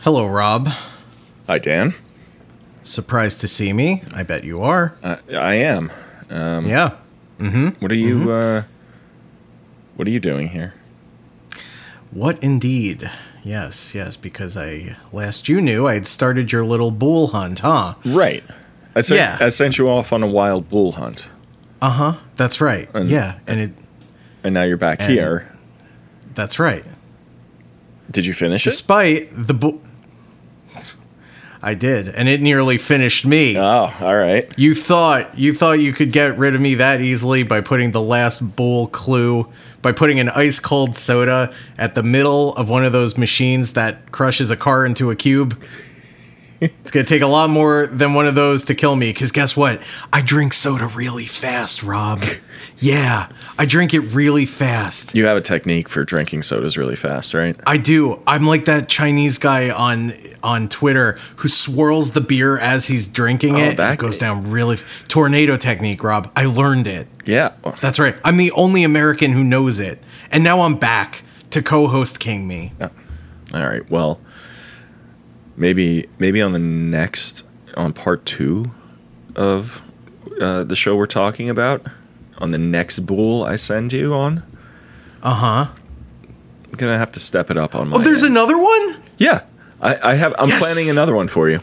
Hello, Rob. Hi, Dan. Surprised to see me? I bet you are. Uh, I am. yeah. Mm-hmm. What are you? Uh, what are you doing here? What indeed? Yes, yes, because I last you knew I'd started your little bull hunt, huh? Right. I sent, Yeah. I sent you off on a wild bull hunt, Uh huh. That's right. And- yeah, and it and now you're back here. that's right. Did you finish it? Despite the bull, I did, and it nearly finished me. Oh, all right. You thought you thought you could get rid of me that easily by putting the last bull clue by putting an ice cold soda at the middle of one of those machines that crushes a car into a cube. It's gonna take a lot more than one of those to kill me. Cause guess what? I drink soda really fast, Rob. Yeah, I drink it really fast. You have a technique for drinking sodas really fast, right? I do. I'm like that Chinese guy on on Twitter who swirls the beer as he's drinking Oh, it. that It goes down really tornado technique, Rob. I learned it. Yeah. That's right. I'm the only American who knows it. And now I'm back to co-host King Me. All right. Well, maybe maybe on the next on part two of uh, the show we're talking about on the next bull I send you on. Uh-huh. gonna have to step it up on my. Oh, there's end. another one? Yeah, I, I have. I'm Yes! planning another one for you.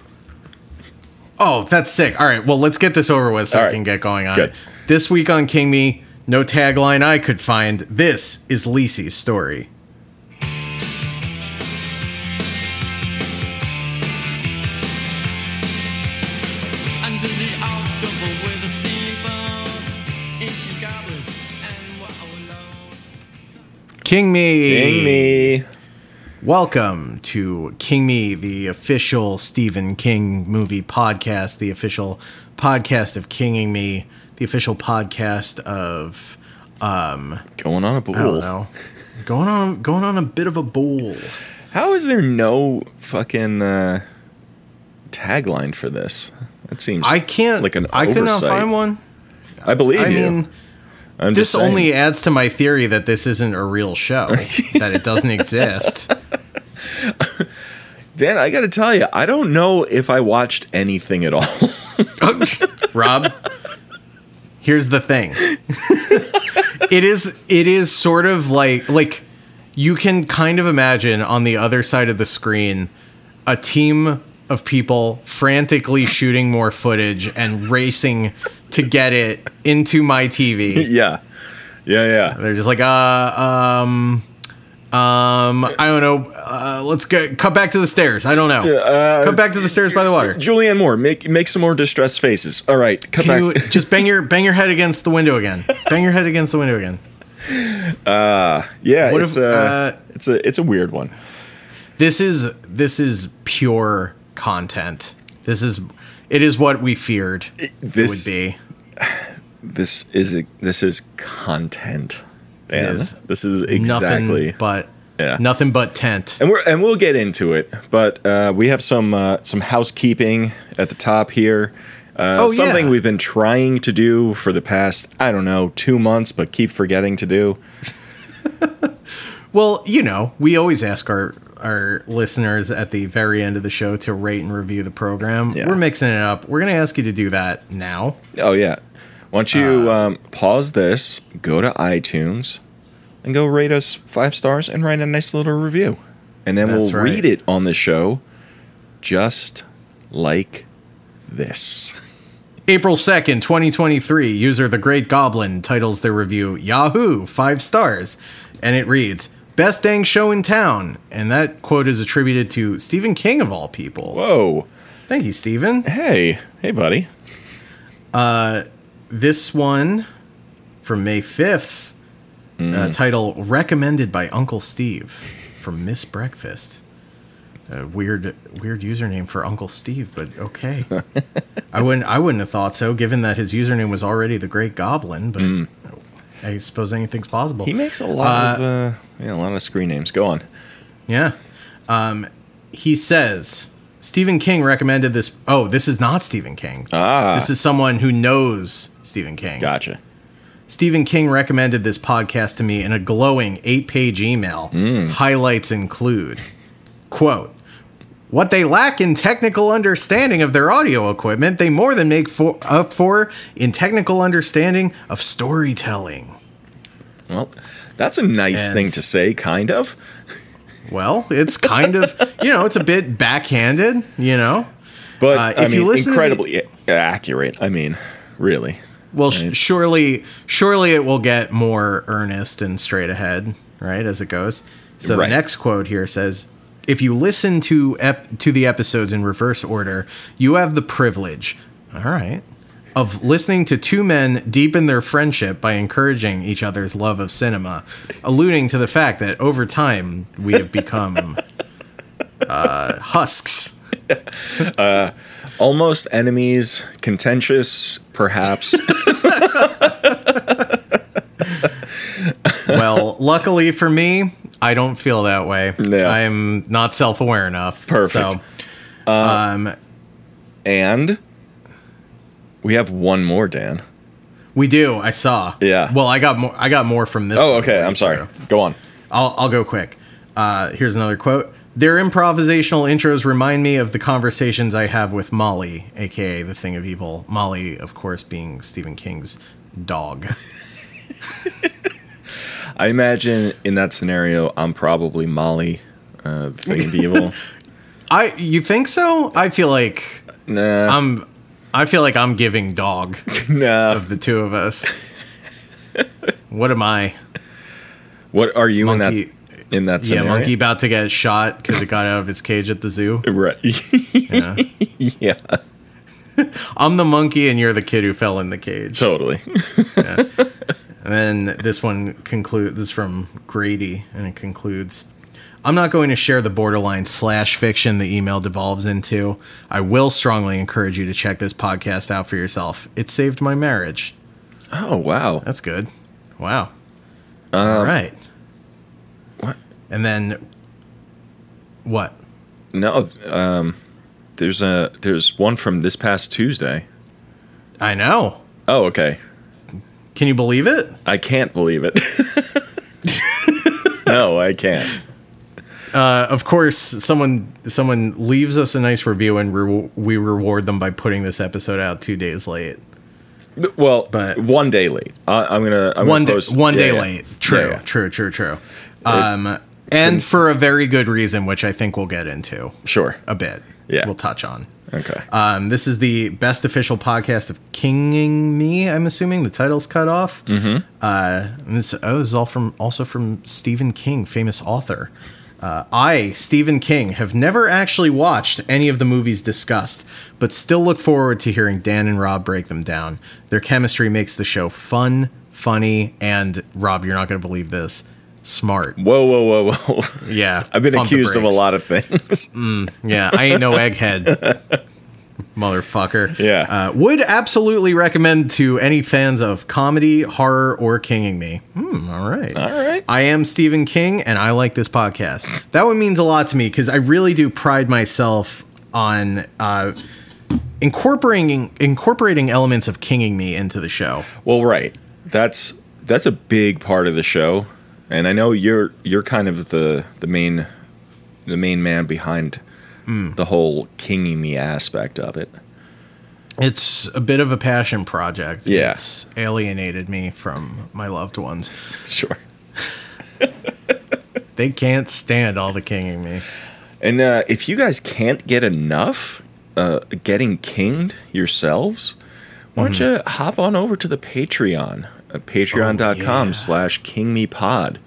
Oh, that's sick. All right, well, let's get this over with so All I right. can get going on. Good. This week on King Me, no tagline I could find. This is Lisey's story. King Me. Ding me. Welcome to King Me, the official Stephen King movie podcast, the official podcast of Kinging Me, the official podcast of um Going on a bull. I don't know. Going on going on a bit of a bowl. How is there no fucking uh, tagline for this? That seems. I can't Like an I could not oversight. find one. I believe I you. mean I'm this only adds to my theory that this isn't a real show, that it doesn't exist. Dan, I got to tell you, I don't know if I watched anything at all. Rob, here's the thing. it is it is sort of like like you can kind of imagine on the other side of the screen a team of people frantically shooting more footage and racing to get it into my TV. yeah, yeah, yeah. They're just like, uh, um, um, I don't know. Uh, let's go. Cut back to the stairs. I don't know. uh, cut back to the stairs by the water. Julianne Moore, make make some more distressed faces. All right, cut Can back. you just bang your bang your head against the window again? Bang your head against the window again. yeah, what it's if, a uh, it's a it's a weird one. This is this is pure content. This is it is what we feared This would be. this is a, this is content. Is. This is exactly. Nothing but Yeah. nothing but tent. and we're and we'll get into it, but uh, we have some uh, some housekeeping at the top here. Uh, Oh, something yeah. we've been trying to do for the past I don't know two months, but keep forgetting to do. Well, you know, we always ask our our listeners at the very end of the show to rate and review the program. Yeah. We're mixing it up. We're going to ask you to do that now. Oh yeah. Why don't Uh, you um, pause this, go to iTunes, and go rate us five stars and write a nice little review, and then we'll right. read it on the show, just like this. April 2nd, 2023, user The Great Goblin titles their review Yahoo, 5 stars, and it reads Best dang show in town. And that quote is attributed to Stephen King of all people. Whoa! Thank you, Stephen. Hey, hey, buddy. Uh, this one from May 5th, uh, mm. title Recommended by Uncle Steve from Miss Breakfast. A weird, weird username for Uncle Steve, but okay. I wouldn't, I wouldn't have thought so, given that his username was already the Great Goblin. But mm. I suppose anything's possible. He makes a lot of uh, yeah, a lot of screen names. Go on. Yeah. Um, he says Stephen King recommended this. Oh, this is not Stephen King. Ah, This is someone who knows Stephen King. gotcha. Stephen King recommended this podcast to me in a glowing eight page email. Highlights include quote, What they lack in technical understanding of their audio equipment, they more than make for, up for in technical understanding of storytelling. Well, that's a nice And- thing to say, kind of. Well, it's kind of, you know, it's a bit backhanded, you know? But Uh, I if you mean, listen to the- incredibly accurate. I mean, really. Well, surely, surely it will get more earnest and straight ahead, right, as it goes. So Right. the next quote here says, "If you listen to ep- to the episodes in reverse order, you have the privilege, all right, of listening to two men deepen their friendship by encouraging each other's love of cinema, alluding to the fact that over time we have become uh, husks." Almost enemies, contentious, perhaps. well, luckily for me, I don't feel that way. Yeah. I'm not self aware enough. Perfect. So, um, and we have one more, Dan. we do. I saw. Yeah. Well, I got more. I got more from this. Oh, okay. I'm sorry. through. Go on. I'll I'll go quick. Uh, here's another quote. Their improvisational intros remind me of the conversations I have with Molly, aka the Thing of Evil. Molly, of course, being Stephen King's dog. I imagine in that scenario, I'm probably Molly, uh, the thing of evil. I you think so? I feel like Nah, I'm. I feel like I'm giving dog. nah. of the two of us. what am I? What are you Monkey. in that in that Yeah, scenario? monkey about to get shot because it got out of its cage at the zoo. Right. Yeah. yeah. I'm the monkey and you're the kid who fell in the cage. Totally. And then this one concludes. This is from Grady, and it concludes. I'm not going to share the borderline slash fiction the email devolves into. I will strongly encourage you to check this podcast out for yourself. It saved my marriage. Oh wow. That's good. Wow. All right. what? And then what? No. Um. There's a there's one from this past Tuesday. I know. Oh okay. Can you believe it? I can't believe it. no, I can't. Uh, of course, someone someone leaves us a nice review, and re- we reward them by putting this episode out two days late. Well, But- one day late. I, I'm gonna I'm one gonna day, post, one yeah, day yeah. late. True, Yeah, true, true, true. Um, and for a very good reason, which I think we'll get into Sure. a bit. Yeah. we'll touch on. Okay. Um, this is the best official podcast of Kinging Me. I'm assuming the title's cut off. Mm-hmm. Uh, this, oh, this is all from also from Stephen King, famous author. Uh, I, Stephen King, have never actually watched any of the movies discussed, but still look forward to hearing Dan and Rob break them down. Their chemistry makes the show fun, funny, and Rob, you're not going to believe this, smart. whoa, whoa, whoa, whoa. Yeah, I've been accused of a lot of things. Yeah, I ain't no egghead. Motherfucker. Yeah. Uh, would absolutely recommend to any fans of comedy, horror, or Kinging Me. Hmm, all right. All right. I am Stephen King and I like this podcast. That one means a lot to me because I really do pride myself on uh, incorporating incorporating elements of Kinging Me into the show. Well, right. That's that's a big part of the show, and I know you're you're kind of the the main the main man behind Mm. the whole kinging me aspect of it. It's a bit of a passion project. Yeah. It's alienated me from my loved ones. Sure. They can't stand all the Kinging Me. And uh, if you guys can't get enough uh, getting kinged yourselves, why don't you hop on over to the Patreon, patreon.com yeah. slash kingmepod,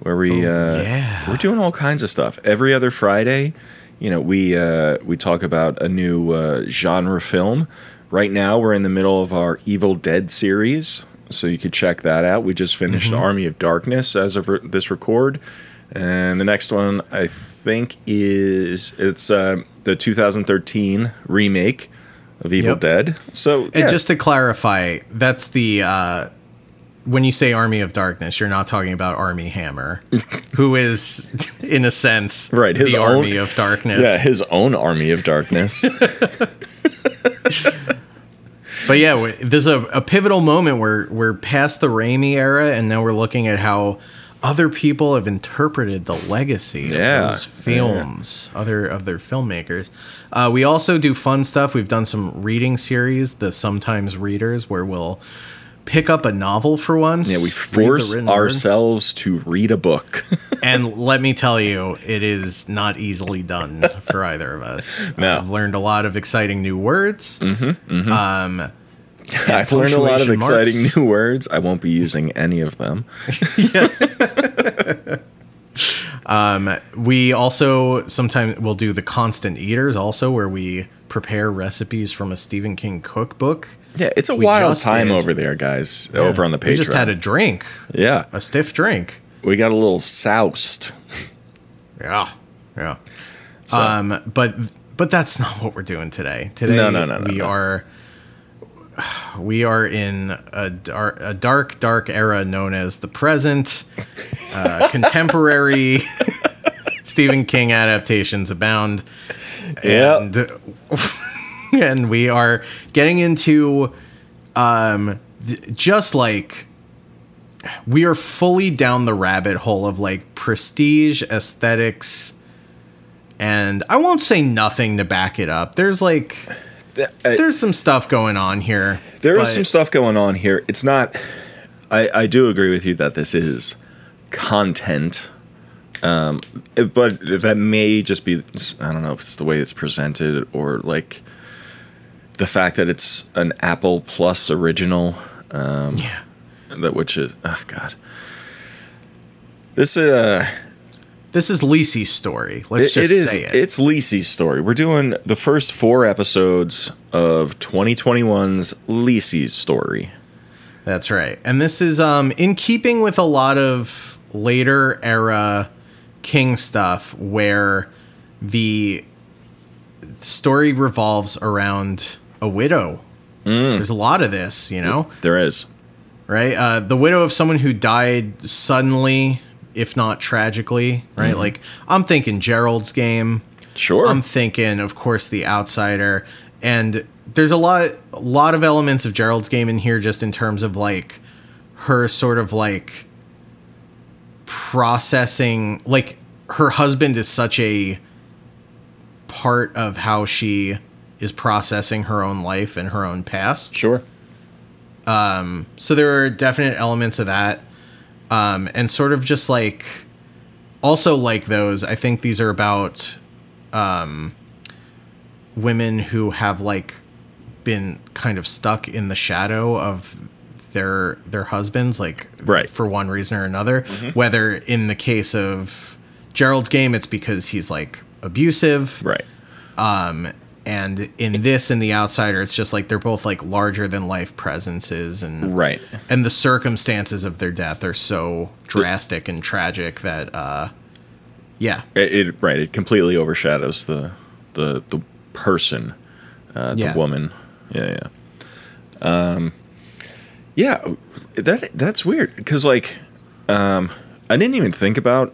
where we, uh, yeah. we're doing all kinds of stuff. Every other Friday, you know, we, uh, we talk about a new uh, genre film. Right now, we're in the middle of our Evil Dead series, so you could check that out. We just finished Army of Darkness as of re- this record. And the next one, I think, is it's uh, the 2013 remake of Evil Yep. Dead. So And just to clarify, that's the uh, when you say Army of Darkness, you're not talking about Armie Hammer, who is, in a sense, Right, his the own- Army of Darkness. yeah, his own Army of Darkness. But yeah, there's a, a pivotal moment where we're past the Raimi era, and now we're looking at how other people have interpreted the legacy Yeah, of those films, other of their filmmakers. Uh, we also do fun stuff. We've done some reading series, the Sometimes Readers, where we'll pick up a novel for once. Yeah, we force written word, ourselves to read a book. and let me tell you, it is not easily done for either of us. No. I've learned a lot of exciting new words. Mm-hmm. Um, I've learned a lot of punctuation exciting new words. I won't be using any of them. We also sometimes will do the constant eaters, also where we prepare recipes from a Stephen King cookbook. Yeah, it's a We wild time did. over there, guys. Over on the Patreon. We just had a drink, yeah, a stiff drink. we got a little soused. Yeah, yeah. So- Um, but but that's not what we're doing today. Today, No, no, no, no, we no. are we are in a dark, a dark, dark era known as the present. Uh, contemporary Stephen King adaptations abound. Yep. and we are getting into um th- just like we are fully down the rabbit hole of like prestige aesthetics and I won't say nothing to back it up. There's like Th- I- there's some stuff going on here. There is but- some stuff going on here. It's not. I, I do agree with you that this is content, um, but that may just be. I don't know if it's the way it's presented or like the fact that it's an Apple Plus original. Um, Yeah. That which is oh god. This uh, This is Lisey's story. Let's it, just it is. say it. It's Lisey's story. We're doing the first four episodes of 2021's Lisey's story. That's right. And this is um in keeping with a lot of later era King stuff where the story revolves around a widow. There's a lot of this, you know, There is. right? Uh, the widow of someone who died suddenly, if not tragically, right? Like I'm thinking Gerald's game. Sure. I'm thinking, of course, the outsider, and there's a lot, a lot of elements of Gerald's game in here, just in terms of like her sort of like processing, like her husband is such a part of how she is processing her own life and her own past. sure. So there are definite elements of that. Um, and sort of just like also like those, I think these are about um, women who have like been kind of stuck in the shadow of their their husbands, like Right. for one reason or another. Whether in the case of Gerald's game, it's because he's like abusive, Right. And in this and the outsider, it's just like they're both like larger than life presences and Right. and the circumstances of their death are so drastic and tragic that uh yeah It, it right. It completely overshadows the the the person, uh, the Yeah. woman. Yeah, yeah. Um, yeah. That that's weird because like, um, I didn't even think about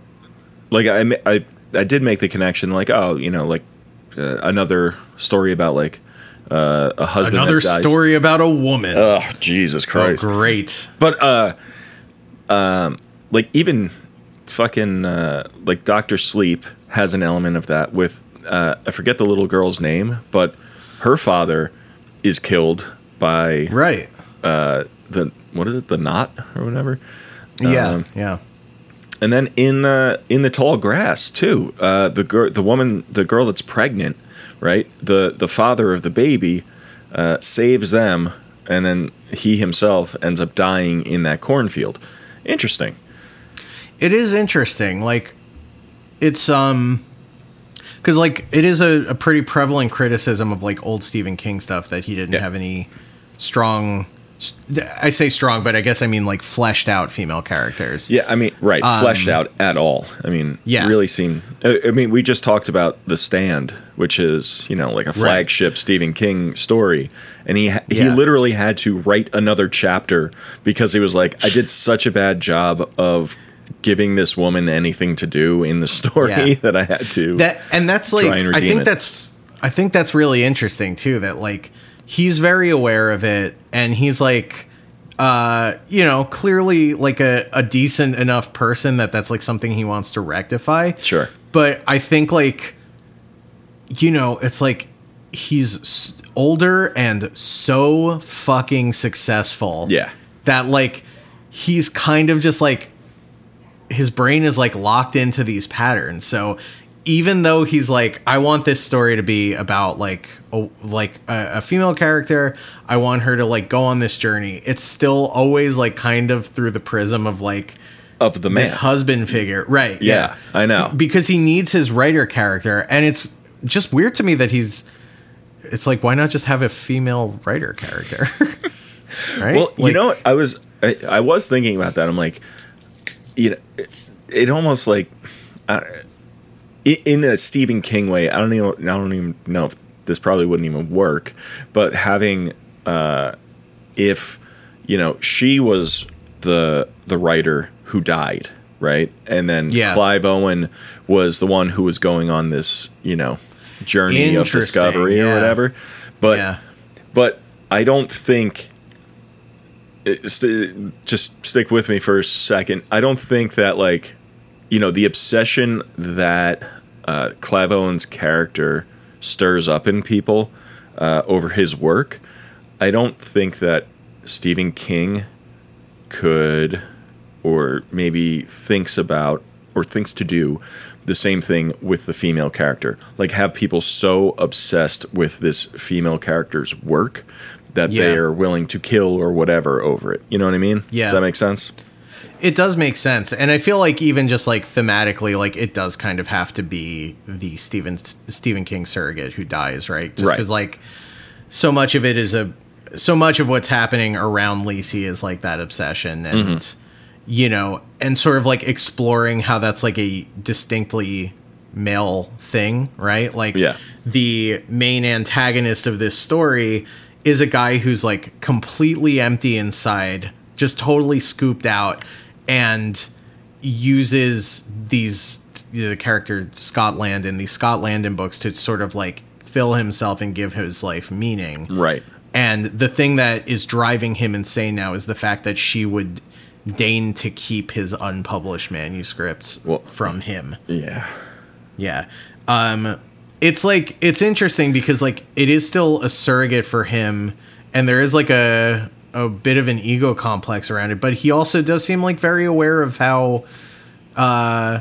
like I I I did make the connection like oh you know like uh, another story about like uh, a husband another story about a woman. Oh Jesus oh Christ! great. But uh um like even fucking uh like Doctor Sleep has an element of that with uh I forget the little girl's name, but her father is killed by right. uh the what is it, the knot or whatever. yeah Um, yeah And then in uh, in the tall grass too, uh, the girl, the woman, the girl that's pregnant, right? The the father of the baby uh, saves them, and then he himself ends up dying in that cornfield. Interesting. it is interesting like it's um because like it is a, a pretty prevalent criticism of like old stephen king stuff that he didn't Yeah. have any strong i say strong but i guess i mean like fleshed out female characters Yeah, I mean, right, fleshed out at all. I mean, Um, Yeah. really seem. I mean, we just talked about The Stand, which is you know like a flagship Stephen King story, and he he Yeah. literally had to write another chapter because he was like, I did such a bad job of giving this woman anything to do in the story Yeah. that I had to. that and that's like i think it. that's i think that's really interesting too that like he's very aware of it and he's like uh, you know, clearly like a, a decent enough person that that's like something he wants to rectify. Sure. But I think like, you know, it's like he's older and so fucking successful. Yeah. That like he's kind of just like his brain is like locked into these patterns. So even though he's like, I want this story to be about like a, like a, a female character, I want her to like go on this journey. It's still always like kind of through the prism of like Of the man. this husband figure, right? Yeah, I know. because he needs his writer character, and it's just weird to me that he's. It's like why not just have a female writer character, right? Well, you know, what? I was I, I was thinking about that. I'm like, you know, it, it almost like i- in a Stephen King way. I don't even I don't even know if this probably wouldn't even work, but having uh, if you know she was the the writer who died, right, and then Yeah. Clive Owen was the one who was going on this you know journey of discovery or whatever, but yeah, but I don't think. st- just stick with me for a second. I don't think that like, you know, the obsession that uh, Clive Owen's character stirs up in people uh, over his work. I don't think that Stephen King could, or maybe thinks about, or thinks to do the same thing with the female character. Like have people so obsessed with this female character's work that they are willing to kill or whatever over it. You know what I mean? Yeah. Does that make sense? It does make sense, and I feel like even just like thematically, like it does kind of have to be the Stephen Stephen King surrogate who dies, right? Just Right. because like so much of it is a so much of what's happening around Lacey is like that obsession and Mm-hmm. you know and sort of like exploring how that's like a distinctly male thing right like Yeah. the main antagonist of this story is a guy who's like completely empty inside just totally scooped out and uses these the character Scott Landon the Scott Landon books to sort of like fill himself and give his life meaning Right. and the thing that is driving him insane now is the fact that she would deign to keep his unpublished manuscripts Well- from him. Yeah. Yeah. Um it's like it's interesting because like it is still a surrogate for him and there is like a a bit of an ego complex around it, but he also does seem like very aware of how uh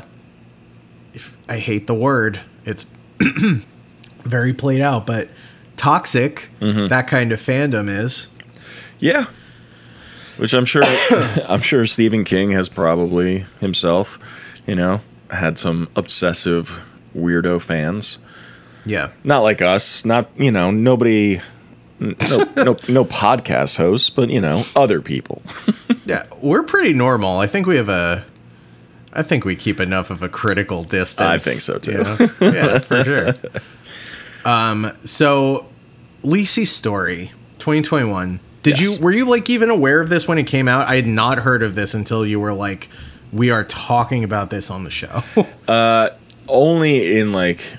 if I hate the word. It's very played out, but toxic that kind of fandom is. Yeah. Which I'm sure I'm sure Stephen King has probably himself, you know, had some obsessive weirdo fans. Yeah. Not like us, not, you know, nobody no no, no podcast hosts, but you know, other people. Yeah, we're pretty normal. I think we have a. I think we keep enough of a critical distance. I think so, too. you know? yeah, for sure. Um. So, Lacey's story, 2021. Did Yes. you were you like even aware of this when it came out? I had not heard of this until you were like, we are talking about this on the show. Uh, only in like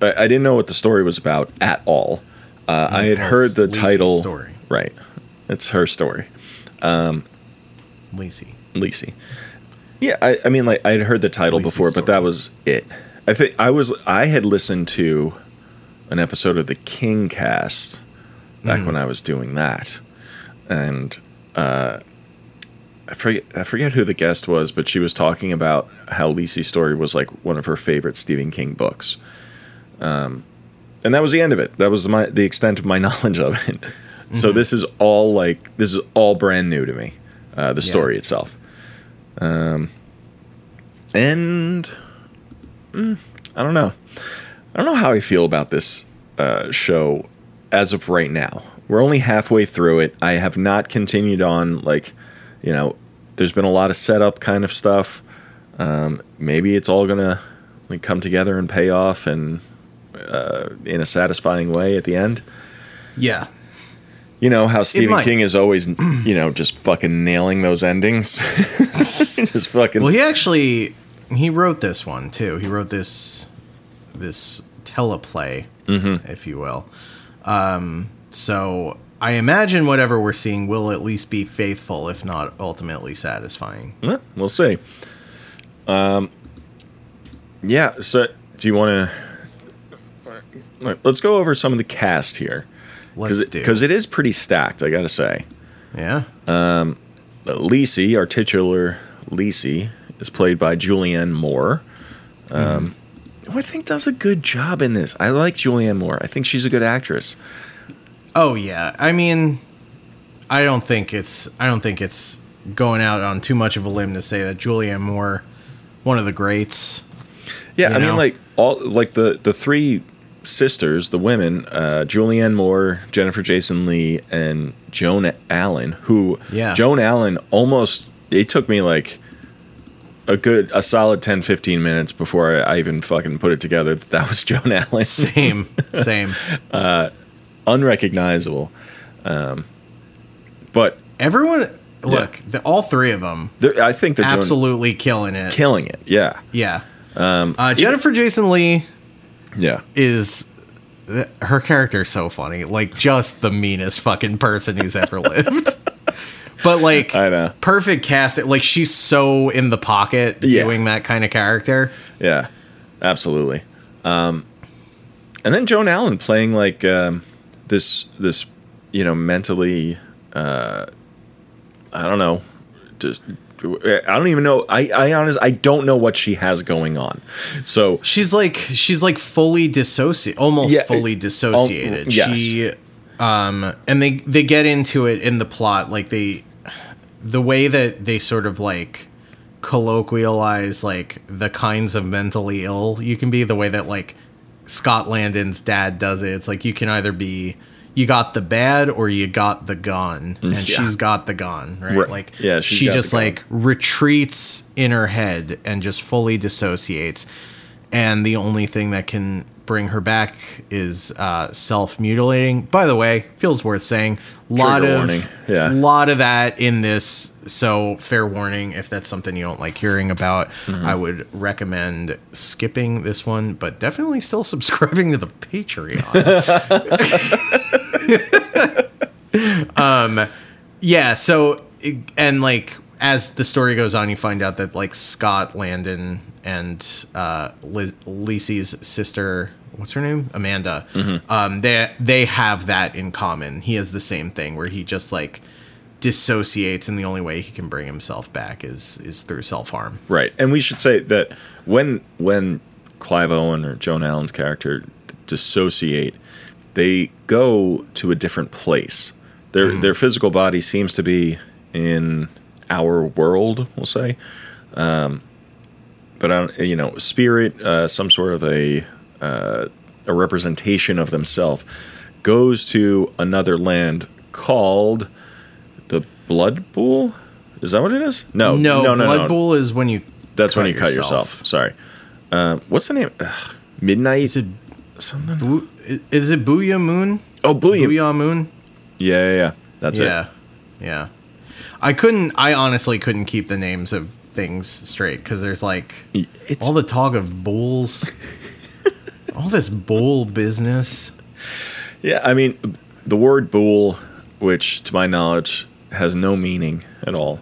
I, I didn't know what the story was about at all. Uh, I had heard the Lacey's title story. Right. It's her story. Um, Lacey. Lacey. Yeah, I, I mean, like I had heard the title Lacey's before, but that was it. I think I was I had listened to an episode of the King Cast back when I was doing that, and uh, I forget I forget who the guest was, but she was talking about how Lacey's story was like one of her favorite Stephen King books. Um, and that was the end of it. That was my the extent of my knowledge of it. So this is all like this is all brand new to me. Uh, the story itself. Um, and mm, I don't know. I don't know how I feel about this uh, show as of right now. We're only halfway through it. I have not continued on. Like, you know, there's been a lot of setup kind of stuff. Um, maybe it's all gonna like come together and pay off and uh, in a satisfying way at the end. Yeah. You know how Stephen. King is always, you know, just fucking nailing those endings. just fucking. Well, he actually he wrote this one too. He wrote this this teleplay, Mm-hmm. if you will. Um, so I imagine whatever we're seeing will at least be faithful, if not ultimately satisfying. Well, we'll see. Um, yeah. So, do you want to? Let's go over some of the cast here, Let's do. because it is pretty stacked. I gotta say. yeah. Lisey, our titular Lisey, is played by Julianne Moore. Um, who I think does a good job in this. I like Julianne Moore. I think she's a good actress. Oh yeah. I mean, I don't think it's I don't think it's going out on too much of a limb to say that Julianne Moore, one of the greats. Yeah, I mean, like all like the the three sisters, the women, uh, Julianne Moore, Jennifer Jason Leigh, and Joan Allen. Who, Yeah. Joan Allen almost. It took me like a good, a solid 10, 15 minutes before I, I even fucking put it together that that was Joan Allen. Same, same. Unrecognizable. Um, but Everyone, look, the, all three of them I think they're absolutely killing it. killing it. Yeah, yeah. uh, Jennifer Jason Leigh yeah. is her character is so funny, like just the meanest fucking person who's ever lived. But like, I know. perfect cast. Like she's so in the pocket Yeah. doing that kind of character. Yeah, absolutely. Um, and then Joan Allen playing like um, this this you know mentally uh, I don't know just I don't even know I I honest I don't know what she has going on. So She's like she's like fully dissociated, almost Yeah, fully dissociated. al- yes. She, um, and they they get into it in the plot, like they, the way that they sort of like colloquialize like the kinds of mentally ill you can be, the way that like Scott Landon's dad does it. It's like you can either be you got the bad or you got the gun, and Yeah. she's got the gun, right? Right. Like Yeah, she just like retreats in her head and just fully dissociates and the only thing that can bring her back is uh, self-mutilating by the way feels worth saying lot Trigger of warning. Yeah. lot of that in this so fair warning if that's something you don't like hearing about Mm-hmm. i would recommend skipping this one but definitely still subscribing to the patreon. Um yeah so and like as the story goes on you find out that like scott landon and uh Liz, Lisey's sister what's her name? Amanda. Um they they have that in common. He has the same thing where he just like dissociates and the only way he can bring himself back is is through self-harm. Right, and we should say that when when Clive Owen or Joan Allen's character dissociate, they go to a different place. Their their physical body seems to be in our world, we'll say, um, but I don't, you know, spirit, uh, some sort of a uh, a representation of themselves, goes to another land called Blood Pool. Is that what it is? No, no, no, no, blood no. bowl is when you That's when you cut yourself. Sorry. Uh, what's the name? Ugh, Midnight is it something. Boo- is it Boo'ya Moon Oh, Boo'ya. Boo'ya Moon Yeah, yeah, yeah. That's yeah it. yeah yeah. i couldn't i honestly couldn't keep the names of things straight because there's like It's all the talk of bulls all this bull business yeah. I mean, the word bull, which to my knowledge has no meaning at all.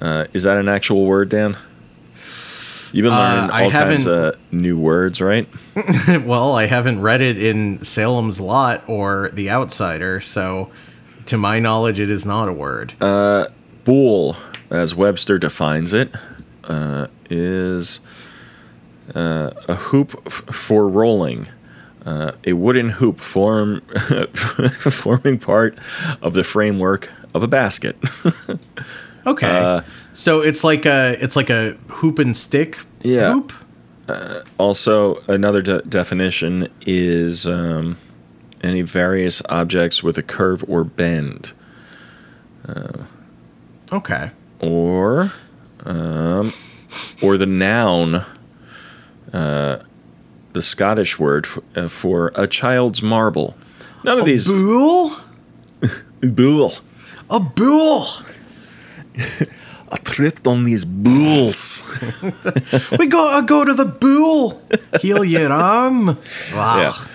Uh, is that an actual word, Dan? You've been Uh, learning I all kinds of new words, right? well i haven't read it in salem's lot or the outsider so to my knowledge it is not a word Uh, Bool, as Webster defines it, uh, is uh, a hoop f- for rolling. Uh, a wooden hoop form forming part of the framework of a basket. okay Uh, so it's like a it's like a hoop and stick Yeah. hoop also, another de- definition is um, any various objects with a curve or bend, okay or um, or the noun, uh, the Scottish word f- uh, for a child's marble. None of these. bull Bool. A bull I tripped on these bulls. we gotta go to the bull. Heal your arm. Yeah. Ah,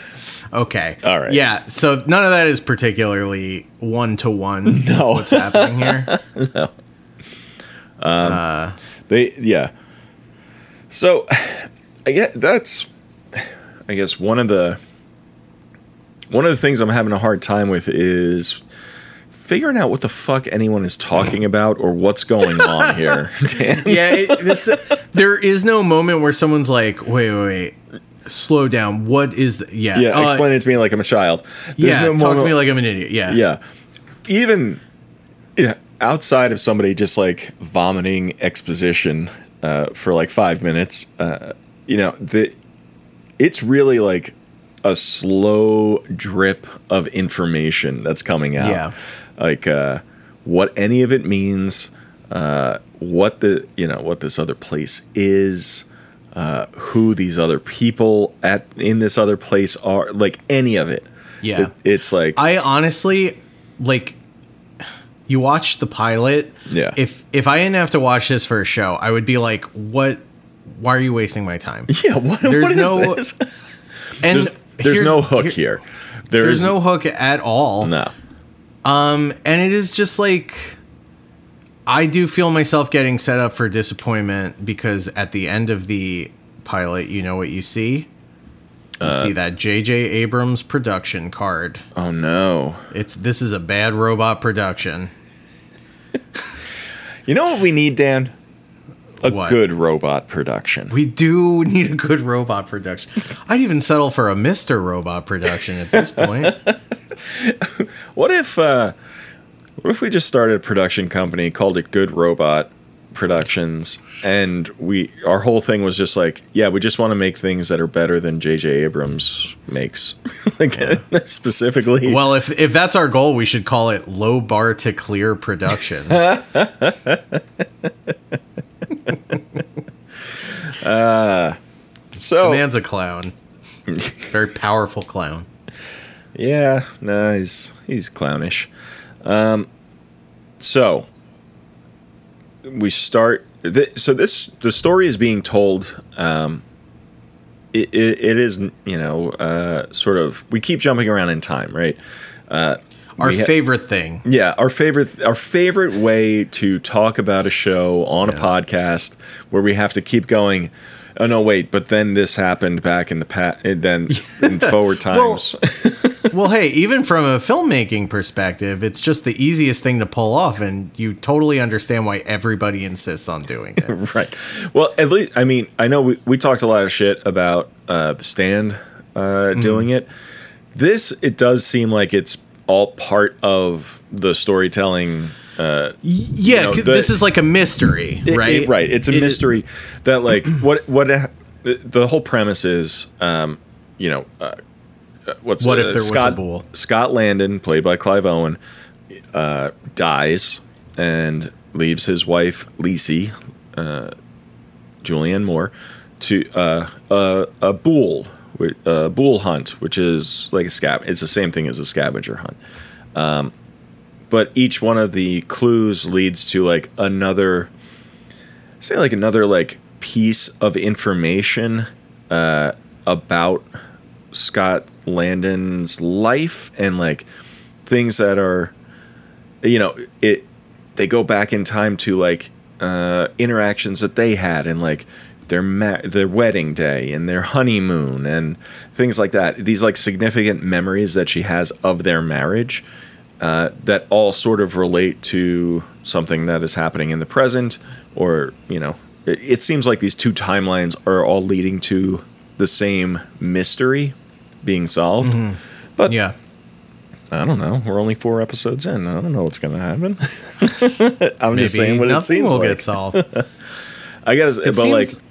Okay. All right. Yeah. So none of that is particularly one to one. No. What's happening here? Um They yeah. So I get that's I guess one of the one of the things I'm having a hard time with is figuring out what the fuck anyone is talking about or what's going on here. Dan. yeah. It, this, there is no moment where someone's like, wait, wait, wait. Slow down. What is the, yeah. Yeah, uh, explain it to me like I'm a child. There's yeah. no talk to me like I'm an idiot. Yeah. Yeah. Even yeah, outside of somebody just like vomiting exposition uh, for like five minutes, uh, you know, the it's really like a slow drip of information that's coming out. Yeah. Like uh, what any of it means, uh, what the you know what this other place is. Uh, who these other people at in this other place are like any of it Yeah. It- it's like I honestly like you watch the pilot. Yeah. If if I didn't have to watch this for a show, I would be like, what why are you wasting my time? Yeah, what, There's what no-? And There's, there's no hook here- here. There There's no hook at all. no. Um, and it is just like I do feel myself getting set up for disappointment because at the end of the pilot, you know what you see? You Uh, see that J.J. Abrams production card. Oh no. It's this is a bad robot production. You know what we need, Dan? A What? good robot production. We do need a good robot production. I'd even settle for a Mr. Robot production at this point. What if uh what if we just started a production company called it Good Robot Productions and we our whole thing was just like, yeah, we just want to make things that are better than JJ Abrams makes. like specifically Well, if if that's our goal, we should call it low bar to clear production. so The man's a clown. Very powerful clown. Yeah, no, he's he's clownish. Um, so we start. Th- so this the story is being told. Um, it, it, it is you know uh, sort of we keep jumping around in time, right? Uh, Our ha- favorite thing. yeah, our favorite our favorite way to talk about a show on a podcast where we have to keep going. Oh no, wait! But then this happened back in the past. Then in forward times. Well, hey, even from a filmmaking perspective, it's just the easiest thing to pull off, and you totally understand why everybody insists on doing it. right. Well, at least I mean I know we, we talked a lot of shit about uh, the stand uh, Mm. doing it. This it does seem like it's all part of the storytelling. Uh, yeah, know, 'cause the- this is like a mystery, it- right? it- right. It's a It is- mystery that like what what the, the whole premise is. Um, you know, uh, uh, what's What uh, if there was a Scott, bull? Scott Landon, played by Clive Owen, uh, dies and leaves his wife Lacey, uh, Julianne Moore, to uh, a, a bull, a bull hunt, which is like a scab. It's the same thing as a scavenger hunt. Um, but each one of the clues leads to like another, say like another like piece of information uh, about Scott Landon's life and like things that are, you know, it. They go back in time to like uh, interactions that they had and like their ma- their wedding day and their honeymoon and things like that. These like significant memories that she has of their marriage uh, that all sort of relate to something that is happening in the present, or you know, it, it seems like these two timelines are all leading to the same mystery being solved. But Yeah. I don't know. We're only four episodes in. I don't know what's going to happen. I'm Maybe just saying what it seems will like. get solved. I gotta, but like, seems-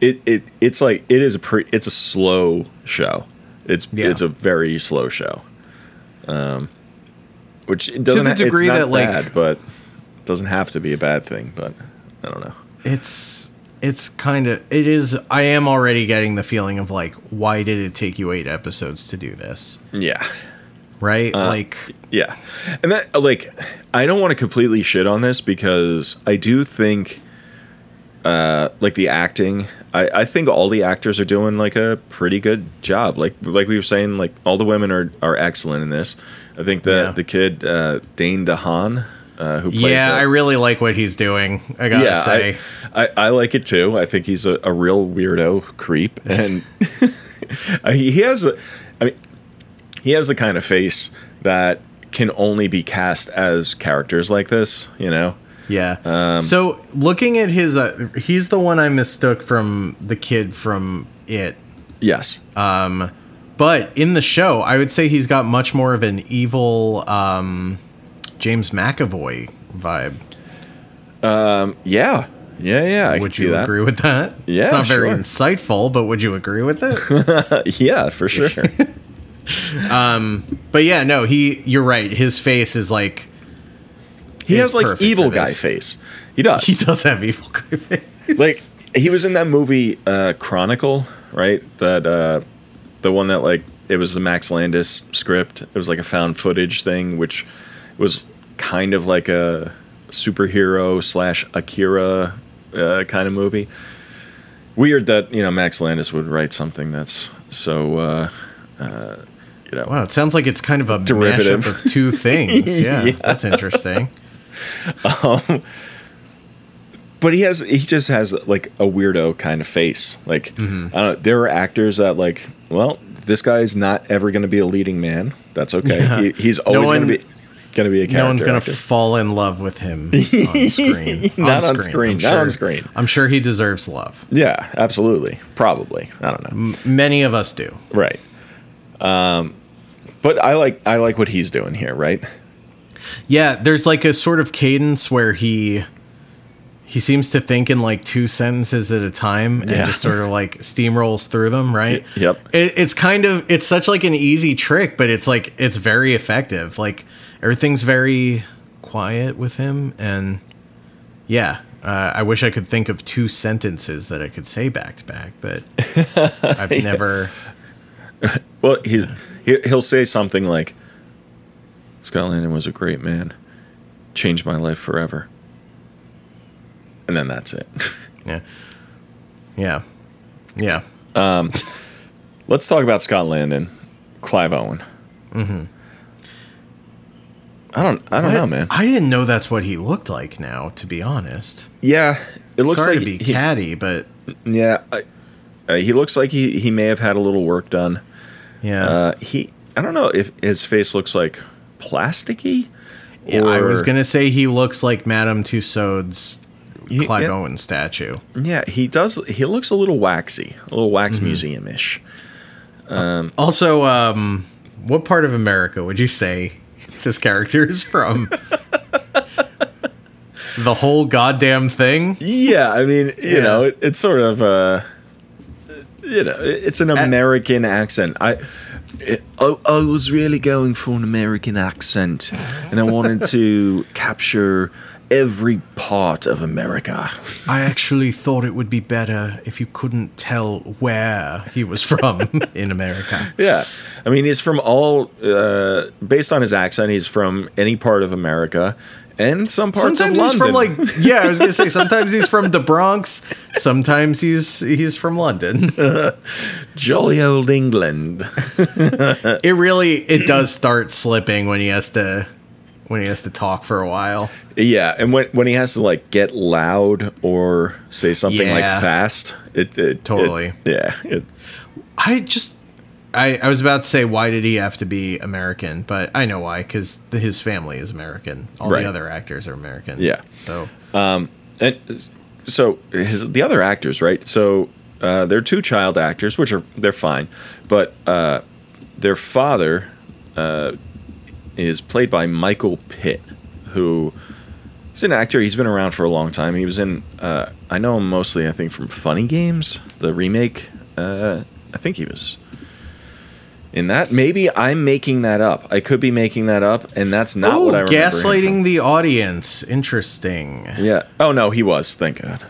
it, it it's like it is a pre, it's a slow show. It's Yeah. it's a very slow show. Um, which it doesn't the ha- degree it's not that, like- but it doesn't have to be a bad thing. But I don't know. it's it's kind of it is i am already getting the feeling of like why did it take you eight episodes to do this Yeah, right Uh, like yeah, and that like I don't want to completely shit on this because I do think uh, like the acting. I, I think all the actors are doing like a pretty good job. Like like we were saying, like all the women are are excellent in this. I think the Yeah. the kid uh, Dane DeHaan, uh, who plays Yeah, I really like what he's doing. I gotta yeah, say. I, I, I like it too. I think he's a, a real weirdo creep, and he he has a, I mean, he has the kind of face that can only be cast as characters like this. You know, Yeah. Um, so looking at his, uh, he's the one I mistook from the kid from It. yes, Um, But in the show, I would say he's got much more of an evil um, James McAvoy vibe. Um, yeah, yeah, yeah. I Would you that. agree with that? Yeah, it's not very insightful, but would you agree with it? yeah, for sure. um, but yeah, no, he. You're right. His face is like he has like evil guy face. He does. he does have evil guy face. like he was in that movie uh chronicle right that uh the one that like it was the max landis script it was like a found footage thing which was kind of like a superhero slash akira uh, kind of movie weird that you know max landis would write something that's so uh uh you know Wow, it sounds like it's kind of a Derivative. mashup of two things. Yeah, Yeah. that's interesting. but he has he just has like a weirdo kind of face like Mm-hmm. I don't know, there are actors that like well this guy's not ever going to be a leading man that's okay Yeah. he, he's always one- going to be going to be a character No one's gonna fall in love with him on screen. Not on screen, I'm not sure- on screen. I'm sure he deserves love. yeah absolutely probably i don't know Many of us do. right um but i like i like what he's doing here right Yeah, there's like a sort of cadence where he he seems to think in like two sentences at a time and Yeah. just sort of like steamrolls through them, right? Yep. It, it's kind of it's such like an easy trick, but it's like it's very effective. Like everything's very quiet with him, and yeah, uh, I wish I could think of two sentences that I could say back to back, but I've never. well he's he, he'll say something like scott landon was a great man changed my life forever and then that's it Yeah, yeah, yeah. Um, Let's talk about Scott Landon, Clive Owen. Mm-hmm. I don't. I don't know, man. I didn't know that's what he looked like. Now, to be honest, Yeah, it looks sorry like to be he, catty, but yeah. I, uh, he looks like he he may have had a little work done. yeah, Uh, he. I don't know if his face looks like plasticky. yeah. I was gonna say he looks like Madame Tussauds He- Clive yeah. Owen statue. Yeah, he does. He looks a little waxy, a little wax Mm-hmm. museum ish. Also, um, what part of America would you say this character is from? the whole goddamn thing. Yeah, I mean, you Yeah. know, it, it's sort of uh you know, it's an American accent. I, it, I I was really going for an American accent, and I wanted to capture every part of America. I actually thought it would be better if you couldn't tell where he was from in America. Yeah, I mean, he's from all uh, based on his accent. He's from any part of America, and some parts Sometimes of he's London. from like yeah, I was gonna say sometimes he's from the Bronx, sometimes he's he's from London. jolly old England. It really it does start slipping when he has to when he has to talk for a while. Yeah, and when when he has to like get loud or say something like fast, it, it Totally. it- yeah, it, I just I, I was about to say why did he have to be American, but I know why because his family is American. All Right. the other actors are American. Yeah. So and so his the other actors, right? So uh, they're two child actors, which are they're fine, but uh, their father uh, is played by Michael Pitt, who is an actor. He's been around for a long time. He was in uh, I know him mostly, I think, from Funny Games, the remake. Uh, I think he was. In that, maybe I'm making that up. I could be making that up, and that's not what I remember. gaslighting the audience. Interesting. Yeah. Oh no, he was. Thank God.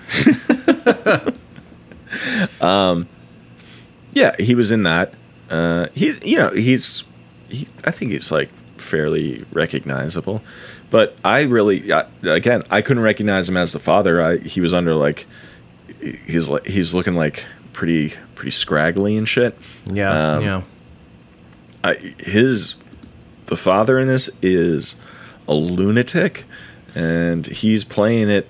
um, yeah, he was in that. Uh, he's you know he's he, I think he's like fairly recognizable, but I really uh, again I couldn't recognize him as the father. I he was under like he's like he's looking like pretty pretty scraggly and shit. Yeah, Um, yeah. I, his the father in this is a lunatic, and he's playing it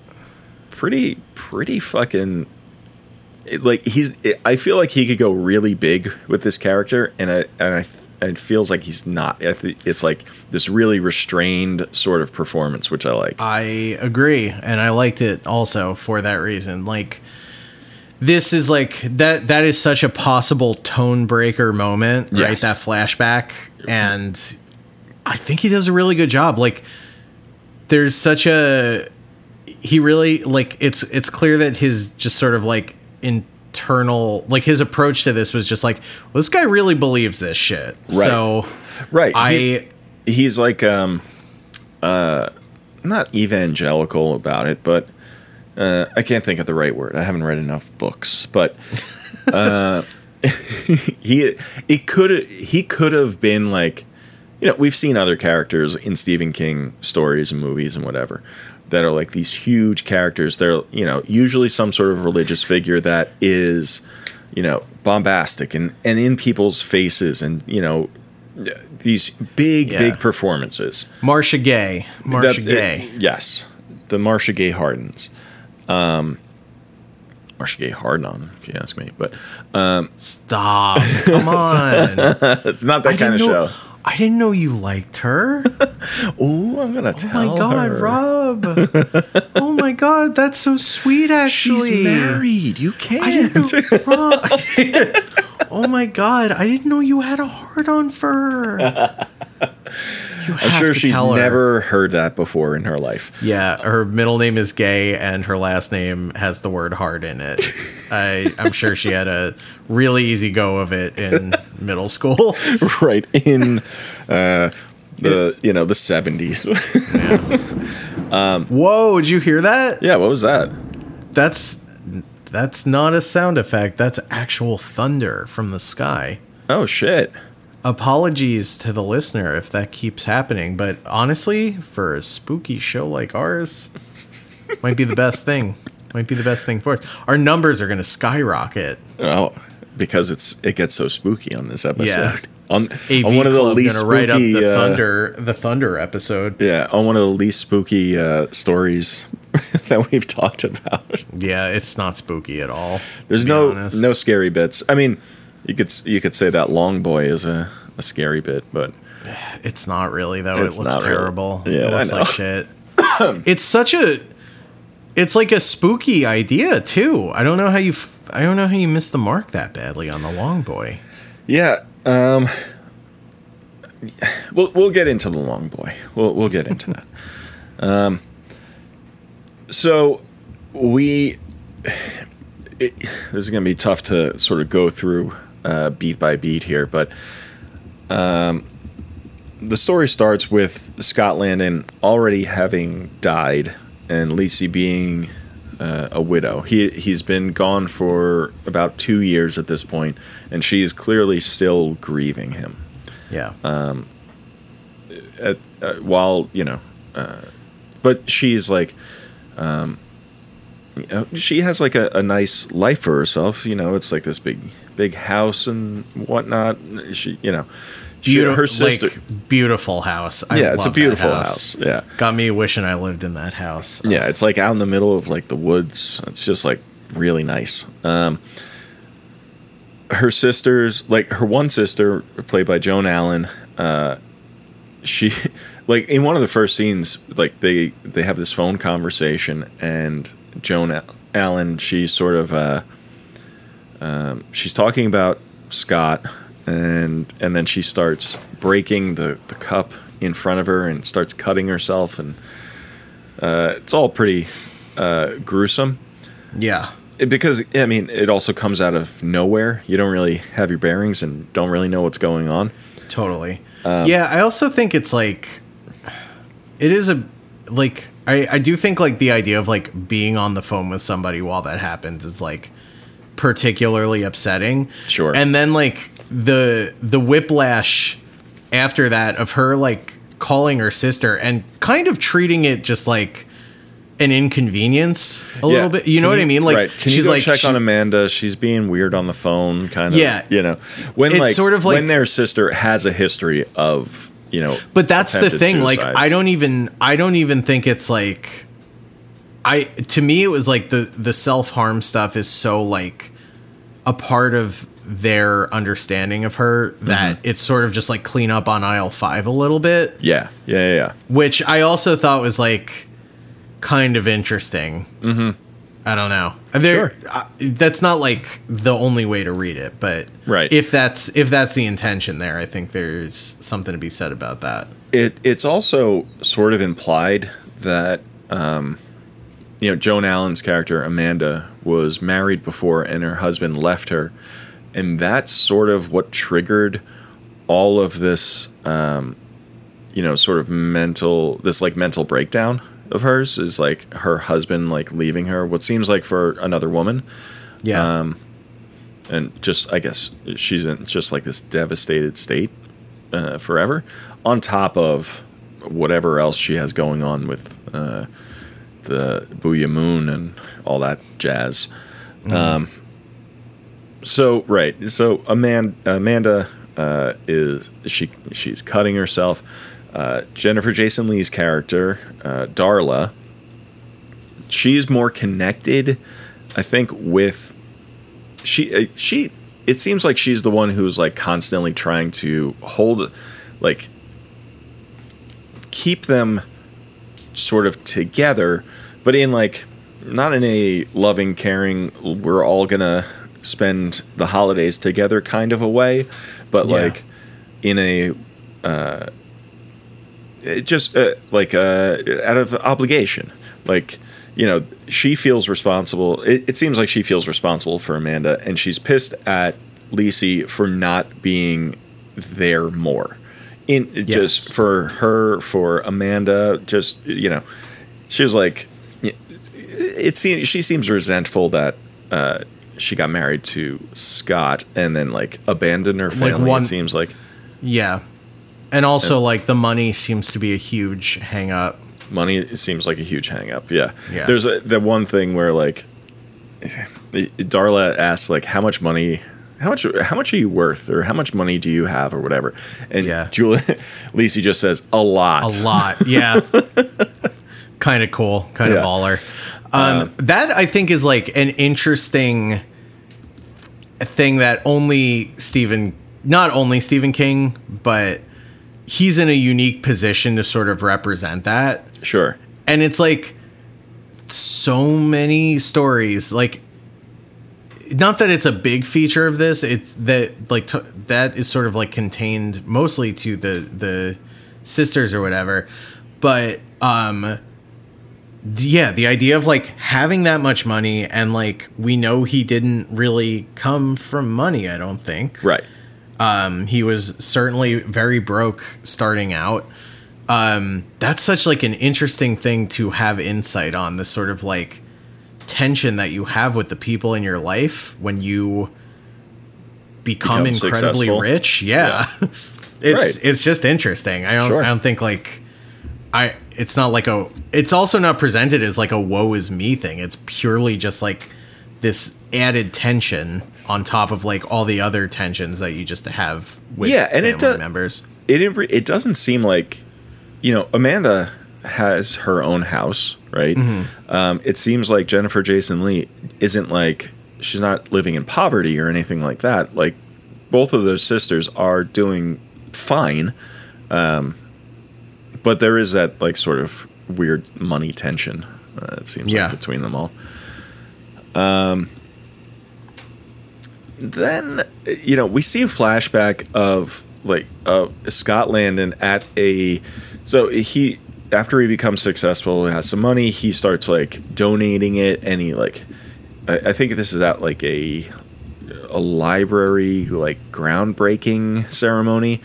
pretty pretty fucking. Like he's, I feel like he could go really big with this character, and I and I. and It feels like he's not. It's like this really restrained sort of performance, which I like. I agree, and I liked it also for that reason. Like this is like that that is such a possible tone breaker moment, right? That flashback and I think he does a really good job. Like there's such a he really like it's it's clear that his just sort of like internal like his approach to this was just like well, this guy really believes this shit. So Right. I he's, he's like um uh not evangelical about it, but uh I can't think of the right word. I haven't read enough books, but uh he it could he could have been like you know, we've seen other characters in Stephen King stories and movies and whatever that are like these huge characters. They're, you know, usually some sort of religious figure that is, you know, bombastic and, and in people's faces and, you know, these big, Yeah. big performances. Marcia Gay. Marcia That's- Gay. it- yes. The Marcia Gay Hardens. Um, or she Marcia Gay Hardon, if you ask me. But um, Stop. Come on. it's not that I kind of know, show. I didn't know you liked her. oh, I'm gonna Oh tell Oh my god, her. Rob. oh my god, that's so sweet actually. She's married. You can't. know, Rob. oh my god, I didn't know you had a heart on for her. I'm sure she's her. never heard that before in her life. Yeah, her middle name is Gay and her last name has the word heart in it. I I'm sure she had a really easy go of it in middle school. right in uh, the you know the 70s. Whoa, did you hear that? yeah, what was that? That's that's not a sound effect. That's actual thunder from the sky. Oh shit. Apologies to the listener if that keeps happening, but honestly, for a spooky show like ours, might be the best thing. Might be the best thing for us. Our numbers are going to skyrocket. Oh, because it's it gets so spooky on this episode. Yeah. On, on one of the Club least gonna write up spooky the uh, thunder the thunder episode. Yeah, on one of the least spooky uh, stories that we've talked about. Yeah, it's not spooky at all. There's no honest. no scary bits. I mean, you could you could say that Long Boy is a, a scary bit, but It's not really though. It looks not really. terrible. Yeah, it I looks know. like shit. it's such a it's like a spooky idea too. I don't know how you f- I don't know how you missed the mark that badly on the long boy. Yeah. Um, we'll we'll get into the long boy. We'll we'll get into that. Um, so we it, this is going to be tough to sort of go through uh, beat by beat here, but um, the story starts with Scott Landon already having died and Lisey being uh, a widow. He he's been gone for about two years at this point, and she is clearly still grieving him. Yeah. Um. At, uh, while you know, uh, but she's like, um, you know, she has like a, a nice life for herself. You know, it's like this big big house and whatnot. She you know, she, Beautiful, her sister. like beautiful house. I yeah, it's a beautiful house. Yeah. Got me wishing I lived in that house. Yeah, it's like out in the middle of like the woods. It's just like really nice. Um, her sisters, like her one sister, played by Joan Allen, uh, she, like in one of the first scenes, like they they have this phone conversation, and Joan Allen, she's sort of, uh, um, she's talking about Scott, and and then she starts breaking the the cup in front of her and starts cutting herself and uh, it's all pretty uh, gruesome Yeah. It- because I mean it also comes out of nowhere. You don't really have your bearings and don't really know what's going on. Totally. Um, yeah, I also think it's like it is a like I I do think like the idea of like being on the phone with somebody while that happens is like particularly upsetting. Sure. And then like the the whiplash after that of her like calling her sister and kind of treating it just like an inconvenience a Yeah. little bit. You know Can what I mean? Like right. Can she's you go like check she- on Amanda? She's being weird on the phone, kind of. Yeah. you know, when It's like sort of when like- their sister has a history of you know. But that's the thing. Like. I don't even I don't even think it's like I to me it was like the the self-harm stuff is so like a part of their understanding of her that Mm-hmm. it's sort of just like clean up on aisle 5 a little bit, Yeah, yeah, yeah. yeah. which I also thought was like kind of interesting. Mhm. I don't know. There, Sure. uh, that's not like the only way to read it, but Right. if that's if that's the intention there, I think there's something to be said about that. It it's also sort of implied that um, you know Joan Allen's character Amanda was married before and her husband left her, and that's sort of what triggered all of this um, you know sort of mental this like mental breakdown of hers is like her husband like leaving her what seems like for another woman Yeah. Um, and just I guess she's in just like this devastated state uh, forever, on top of whatever else she has going on with uh, the Boo'ya Moon and all that jazz. Um, so right, so Amanda, Amanda uh, is she she's cutting herself. Uh, Jennifer Jason Leigh's character, uh, Darla, she's more connected, I think, with she uh, she it seems like she's the one who's like constantly trying to hold like keep them sort of together but in like not in a loving caring we're all gonna spend the holidays together kind of a way but Yeah. like in a uh just uh, like uh out of obligation like you know she feels responsible it, it seems like she feels responsible for amanda and she's pissed at Lisey for not being there more in just for her for amanda just you know she was like it seems she seems resentful that uh she got married to Scott and then like abandoned her family. one- it seems like Yeah. And also, like, the money seems to be a huge hang up. money seems like a huge hang up. Yeah. Yeah. There's a, the one thing where like Darla asks like how much money how much how much are you worth or how much money do you have or whatever. And Yeah. Julia Lisey just says a lot. A lot. Yeah. kind of cool. Kind of Yeah. baller. Um, that, I think, is like an interesting thing that only Stephen, not only Stephen King, but he's in a unique position to sort of represent that. Sure. and it's like so many stories like not that it's a big feature of this it's that like to, that is sort of like contained mostly to the the sisters or whatever but um yeah the idea of like having that much money and like we know he didn't really come from money i don't think Right. um, he was certainly very broke starting out. Um, that's such like an interesting thing to have insight on. The sort of like tension that you have with the people in your life when you become, Become incredibly successful. rich. Yeah, it's Right. it's just interesting. I don't Sure. I don't think like I. It's not like a. It's also not presented as like a woe is me thing. It's purely just like this added tension on top of like all the other tensions that you just have with Yeah, and it family does- members. it it doesn't seem like you know Amanda has her own house, right? Um, it seems like Jennifer Jason Leigh isn't like she's not living in poverty or anything like that. Like both of those sisters are doing fine, um, but there is that like sort of weird money tension. Uh, it seems Yeah. like between them all. Um, then you know we see a flashback of like uh, Scott Landon at a so he after he becomes successful he has some money he starts like donating it and he like I, I think this is at like a a library like groundbreaking ceremony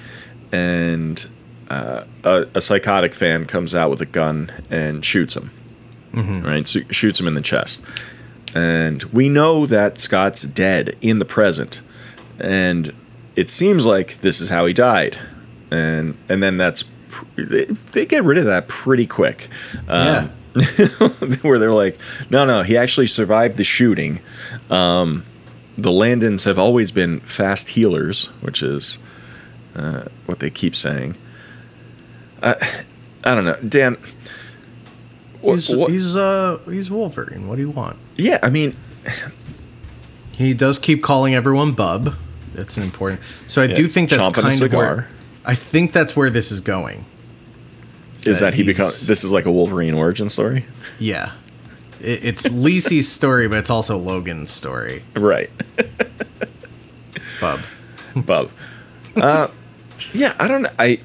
and uh, a, a psychotic fan comes out with a gun and shoots him. Right? So shoots him in the chest. And we know that Scott's dead in the present, and it seems like this is how he died, and and then that's they, get rid of that pretty quick. Um, Yeah. where they're like, no, no, he actually survived the shooting. Um, the Landons have always been fast healers, which is uh, what they keep saying. I, I don't know, Dan. What, He's what- he's uh he's Wolverine. What do you want? yeah, I mean, He does keep calling everyone Bub. That's an important. So I Yeah, do think that's kind of where I think that's where this is going. Is that he becomes? This is like a Wolverine origin story, Yeah, it, it's Lisey's story, but it's also Logan's story. right? Bub. Bub. Uh, yeah, I don't know. I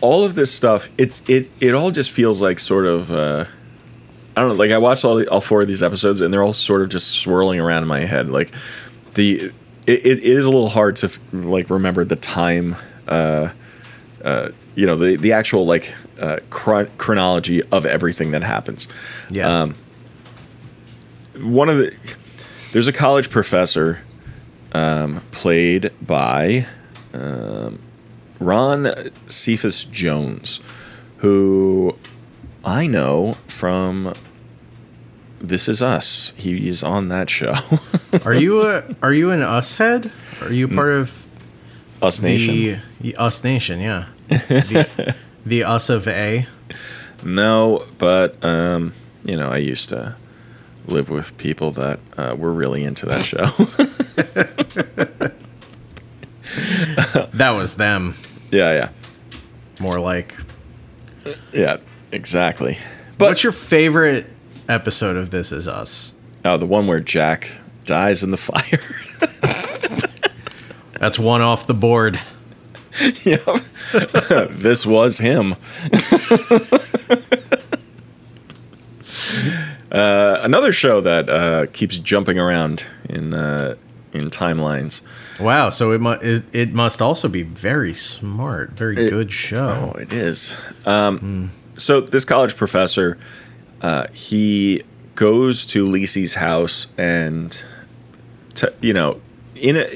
all of this stuff. It's it it all just feels like sort of. Uh, I don't know. Like I watched all the, all four of these episodes, and they're all sort of just swirling around in my head. Like the it, it is a little hard to like remember the time. Uh, uh, you know the the actual like uh, chron- chronology of everything that happens Yeah. Um, one of the there's a college professor um, played by um, Ron Cephas Jones, who I know from This Is Us. He's on that show, are you a are you an Us head? Are you part of Us Nation. the Us Nation? Yeah. the, the Us of A. No, but um, you know, I used to live with people that uh, were really into that show. That was them. yeah, yeah, More like. yeah, exactly. But What's your favorite episode of This Is Us? oh, the one where Jack dies in the fire. That's one off the board. Yep. this was him. uh, another show that uh, keeps jumping around in uh, in timelines. Wow, so it, mu- it, it must also be very smart, very good show. Oh, it is. Um, So this college professor, uh, he goes to Lisey's house and, t- you know, in a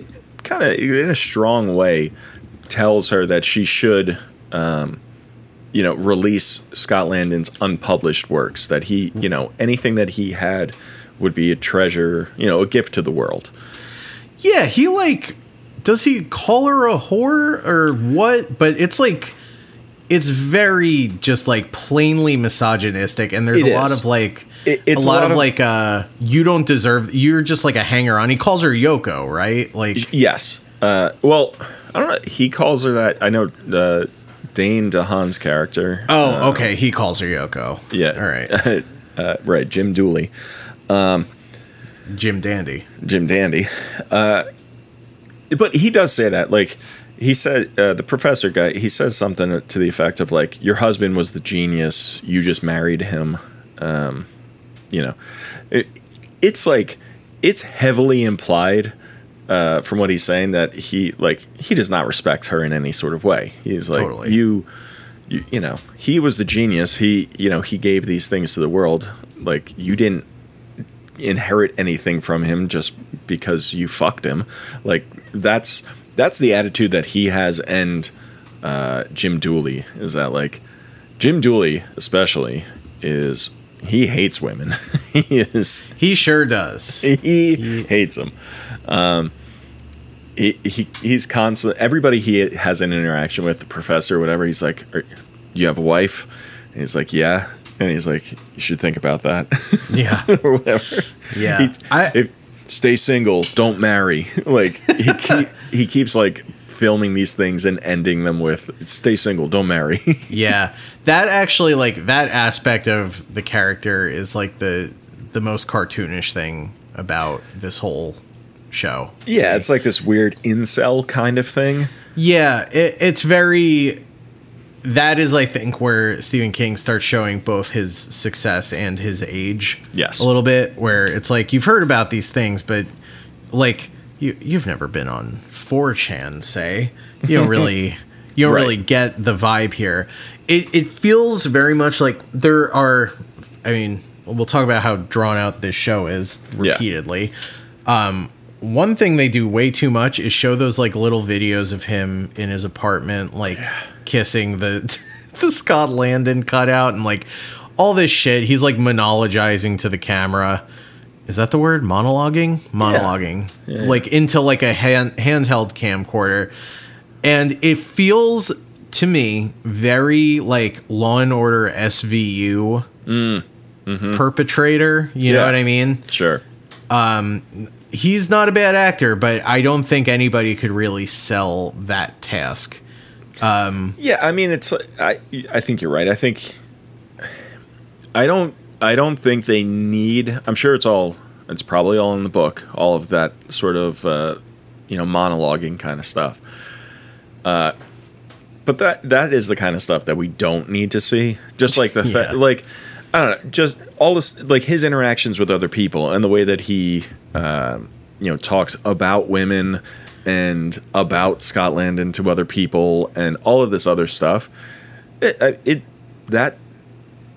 kind of in a strong way, tells her that she should, um, you know, release Scott Landon's unpublished works. That he, you know, anything that he had would be a treasure, you know, a gift to the world. Yeah, he like does he call her a whore or what? But it's like it's very just like plainly misogynistic and there's It a lot of like It- it's a a lot, lot of, of- like uh you don't deserve you're just like a hanger on. He calls her Yoko, right? Like Yes. Uh, well, I don't know. He calls her that. I know uh, Dane DeHaan's character. Oh, okay, he calls her Yoko. Yeah. All right. uh, right. Jim Dooley. Jim Dandy. Jim Dandy. Uh, but he does say that. Like, he said, uh, the professor guy, he says something to the effect of, like, your husband was the genius. You just married him. Um, you know, it, it's like, it's heavily implied. Uh, from what he's saying, that he like he does not respect her in any sort of way. He's like Totally. you, you, you know, he was the genius. He, you know, he gave these things to the world. Like you didn't inherit anything from him just because you fucked him. Like that's that's the attitude that he has and uh, Jim Dooley is that like Jim Dooley especially is he hates women. he is He sure does. he hates them. Um, he, he he's constant. Everybody he has an interaction with, the professor, whatever. He's like, Are, "You have a wife?" And he's like, "Yeah." And he's like, "You should think about that." Yeah. or whatever. Yeah. He- I- if, stay single, don't marry. like he keep, he keeps like filming these things and ending them with "Stay single, don't marry." Yeah, that actually like that aspect of the character is like the the most cartoonish thing about this whole show. yeah, it's like this weird incel kind of thing. Yeah, it, it's very. That is, I think, where Stephen King starts showing both his success and his age. Yes. a little bit. Where it's like you've heard about these things, but like you you've never been on 4chan, say you don't really you don't Right. really get the vibe here. It it feels very much like there are. I mean, we'll talk about how drawn out this show is Yeah. repeatedly um, one thing they do way too much is show those like little videos of him in his apartment like kissing the the Scott Landon cutout and like all this shit. He's like monologizing to the camera. Is that the word? Monologuing? Monologuing. Yeah. Like into like a hand, handheld camcorder. And it feels to me very like Law and Order SVU mm, mm-hmm. perpetrator. You know what I mean? Sure. Um, He's not a bad actor, but I don't think anybody could really sell that task. Yeah, I mean, it's. I I think you're right. I think. I don't. I don't think they need. I'm sure it's all. It's probably all in the book. All of that sort of, uh, you know, monologuing kind of stuff. Uh, but that that is the kind of stuff that we don't need to see. Just like the fa- like, I don't know. Just all this like his interactions with other people and the way that he, um, you know, talks about women and about Scott Landon and to other people and all of this other stuff. It, it, that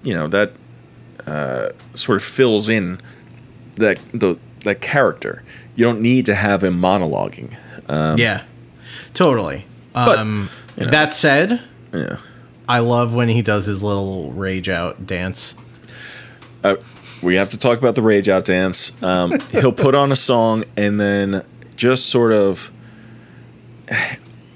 you know that uh, sort of fills in that the that character. You don't need to have him monologuing. yeah, totally. But, um, you know. that said, Yeah. I love when he does his little rage out dance. Uh, we have to talk about the rage out dance. Um, he'll put on a song and then just sort of,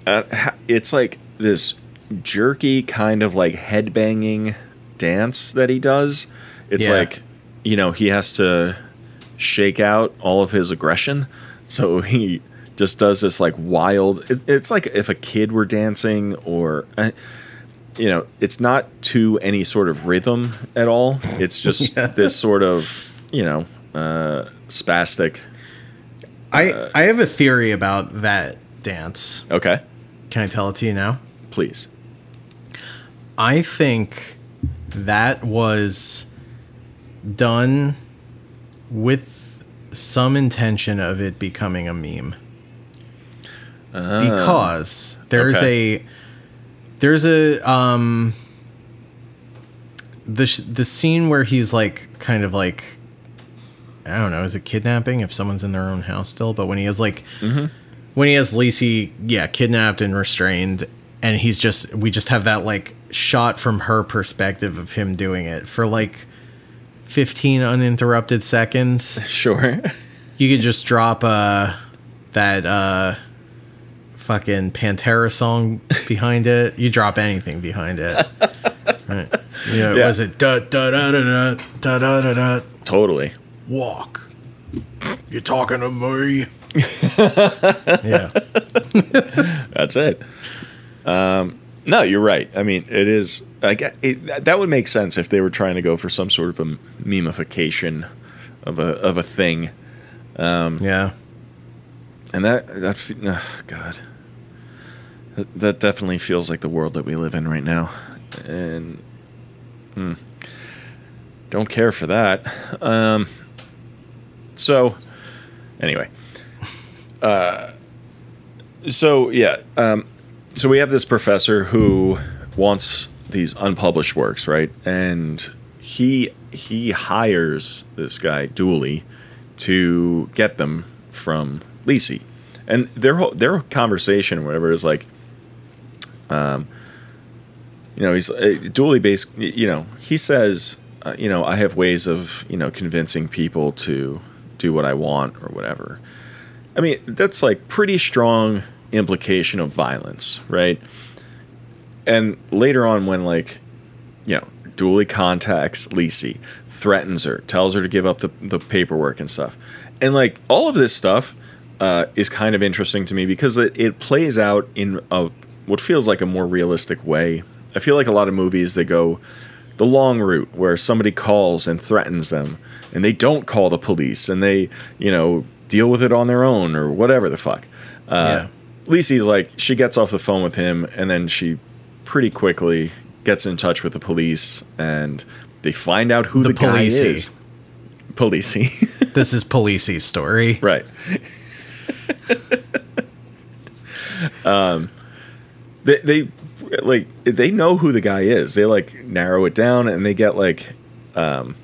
uh, it's like this jerky kind of like headbanging dance that he does. It's Yeah. like, you know, he has to shake out all of his aggression. So he just does this like wild. It, it's like if a kid were dancing or. Uh, you know, it's not to any sort of rhythm at all. It's just Yeah. this sort of, you know, uh, spastic. I Uh, I have a theory about that dance. Okay, Can I tell it to you now? please. I think that was done with some intention of it becoming a meme. because there's okay. a there's a um the sh- the scene where he's like kind of like I don't know, is it kidnapping if someone's in their own house still? But when he has like when he has Lisey, yeah, kidnapped and restrained, and he's just we just have that like shot from her perspective of him doing it for like 15 uninterrupted seconds. Sure. You could just drop uh that uh fucking Pantera song behind it. You drop anything behind it. Right. Yeah, Yeah. was it da da da da da da da da da totally. walk. You're talking to me? yeah. That's it. Um, no, you're right. I mean, it is. I get, it, that would make sense if they were trying to go for some sort of a memification of a of a thing, Yeah. and that that oh, God, that, definitely feels like the world that we live in right now, and hmm, don't care for that. Um, so, anyway, uh, so yeah, um, so we have this professor who wants these unpublished works, right? And he he hires this guy Dooley to get them from Lisey, and their whole their conversation, or whatever, is like, um, you know, he's uh, Dooley basically, you know, he says, uh, you know, I have ways of you know convincing people to do what I want or whatever. I mean, that's like pretty strong implication of violence, right? And later on, when like, you know, Dooley contacts Lisey, threatens her, tells her to give up the, the paperwork and stuff. And like all of this stuff uh, is kind of interesting to me because it, it plays out in a what feels like a more realistic way. I feel like a lot of movies they go the long route where somebody calls and threatens them and they don't call the police and they, you know, deal with it on their own or whatever the fuck. Uh, yeah. Lisey's like she gets off the phone with him and then she pretty quickly gets in touch with the police and they find out who the, The guy is. Policey. This is Policey's story. right. um they like they know who the guy is. They like narrow it down and they get like um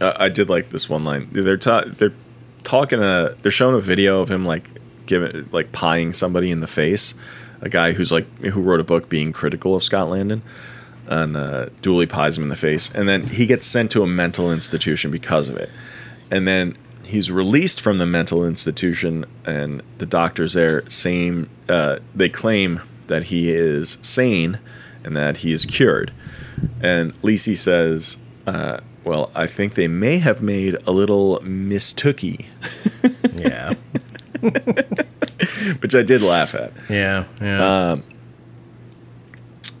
uh, I did like this one line. They're ta- they're talking a they're showing a video of him like giving like pieing somebody in the face, a guy who's like who wrote a book being critical of Scott Landon. and uh, Dooley pies him in the face, and then he gets sent to a mental institution because of it, and then he's released from the mental institution, and the doctors there saying uh, they claim that he is sane and that he is cured, and Lisey says. Uh, well, I think they may have made a little mistookie, Yeah. which I did laugh at. Yeah. Yeah.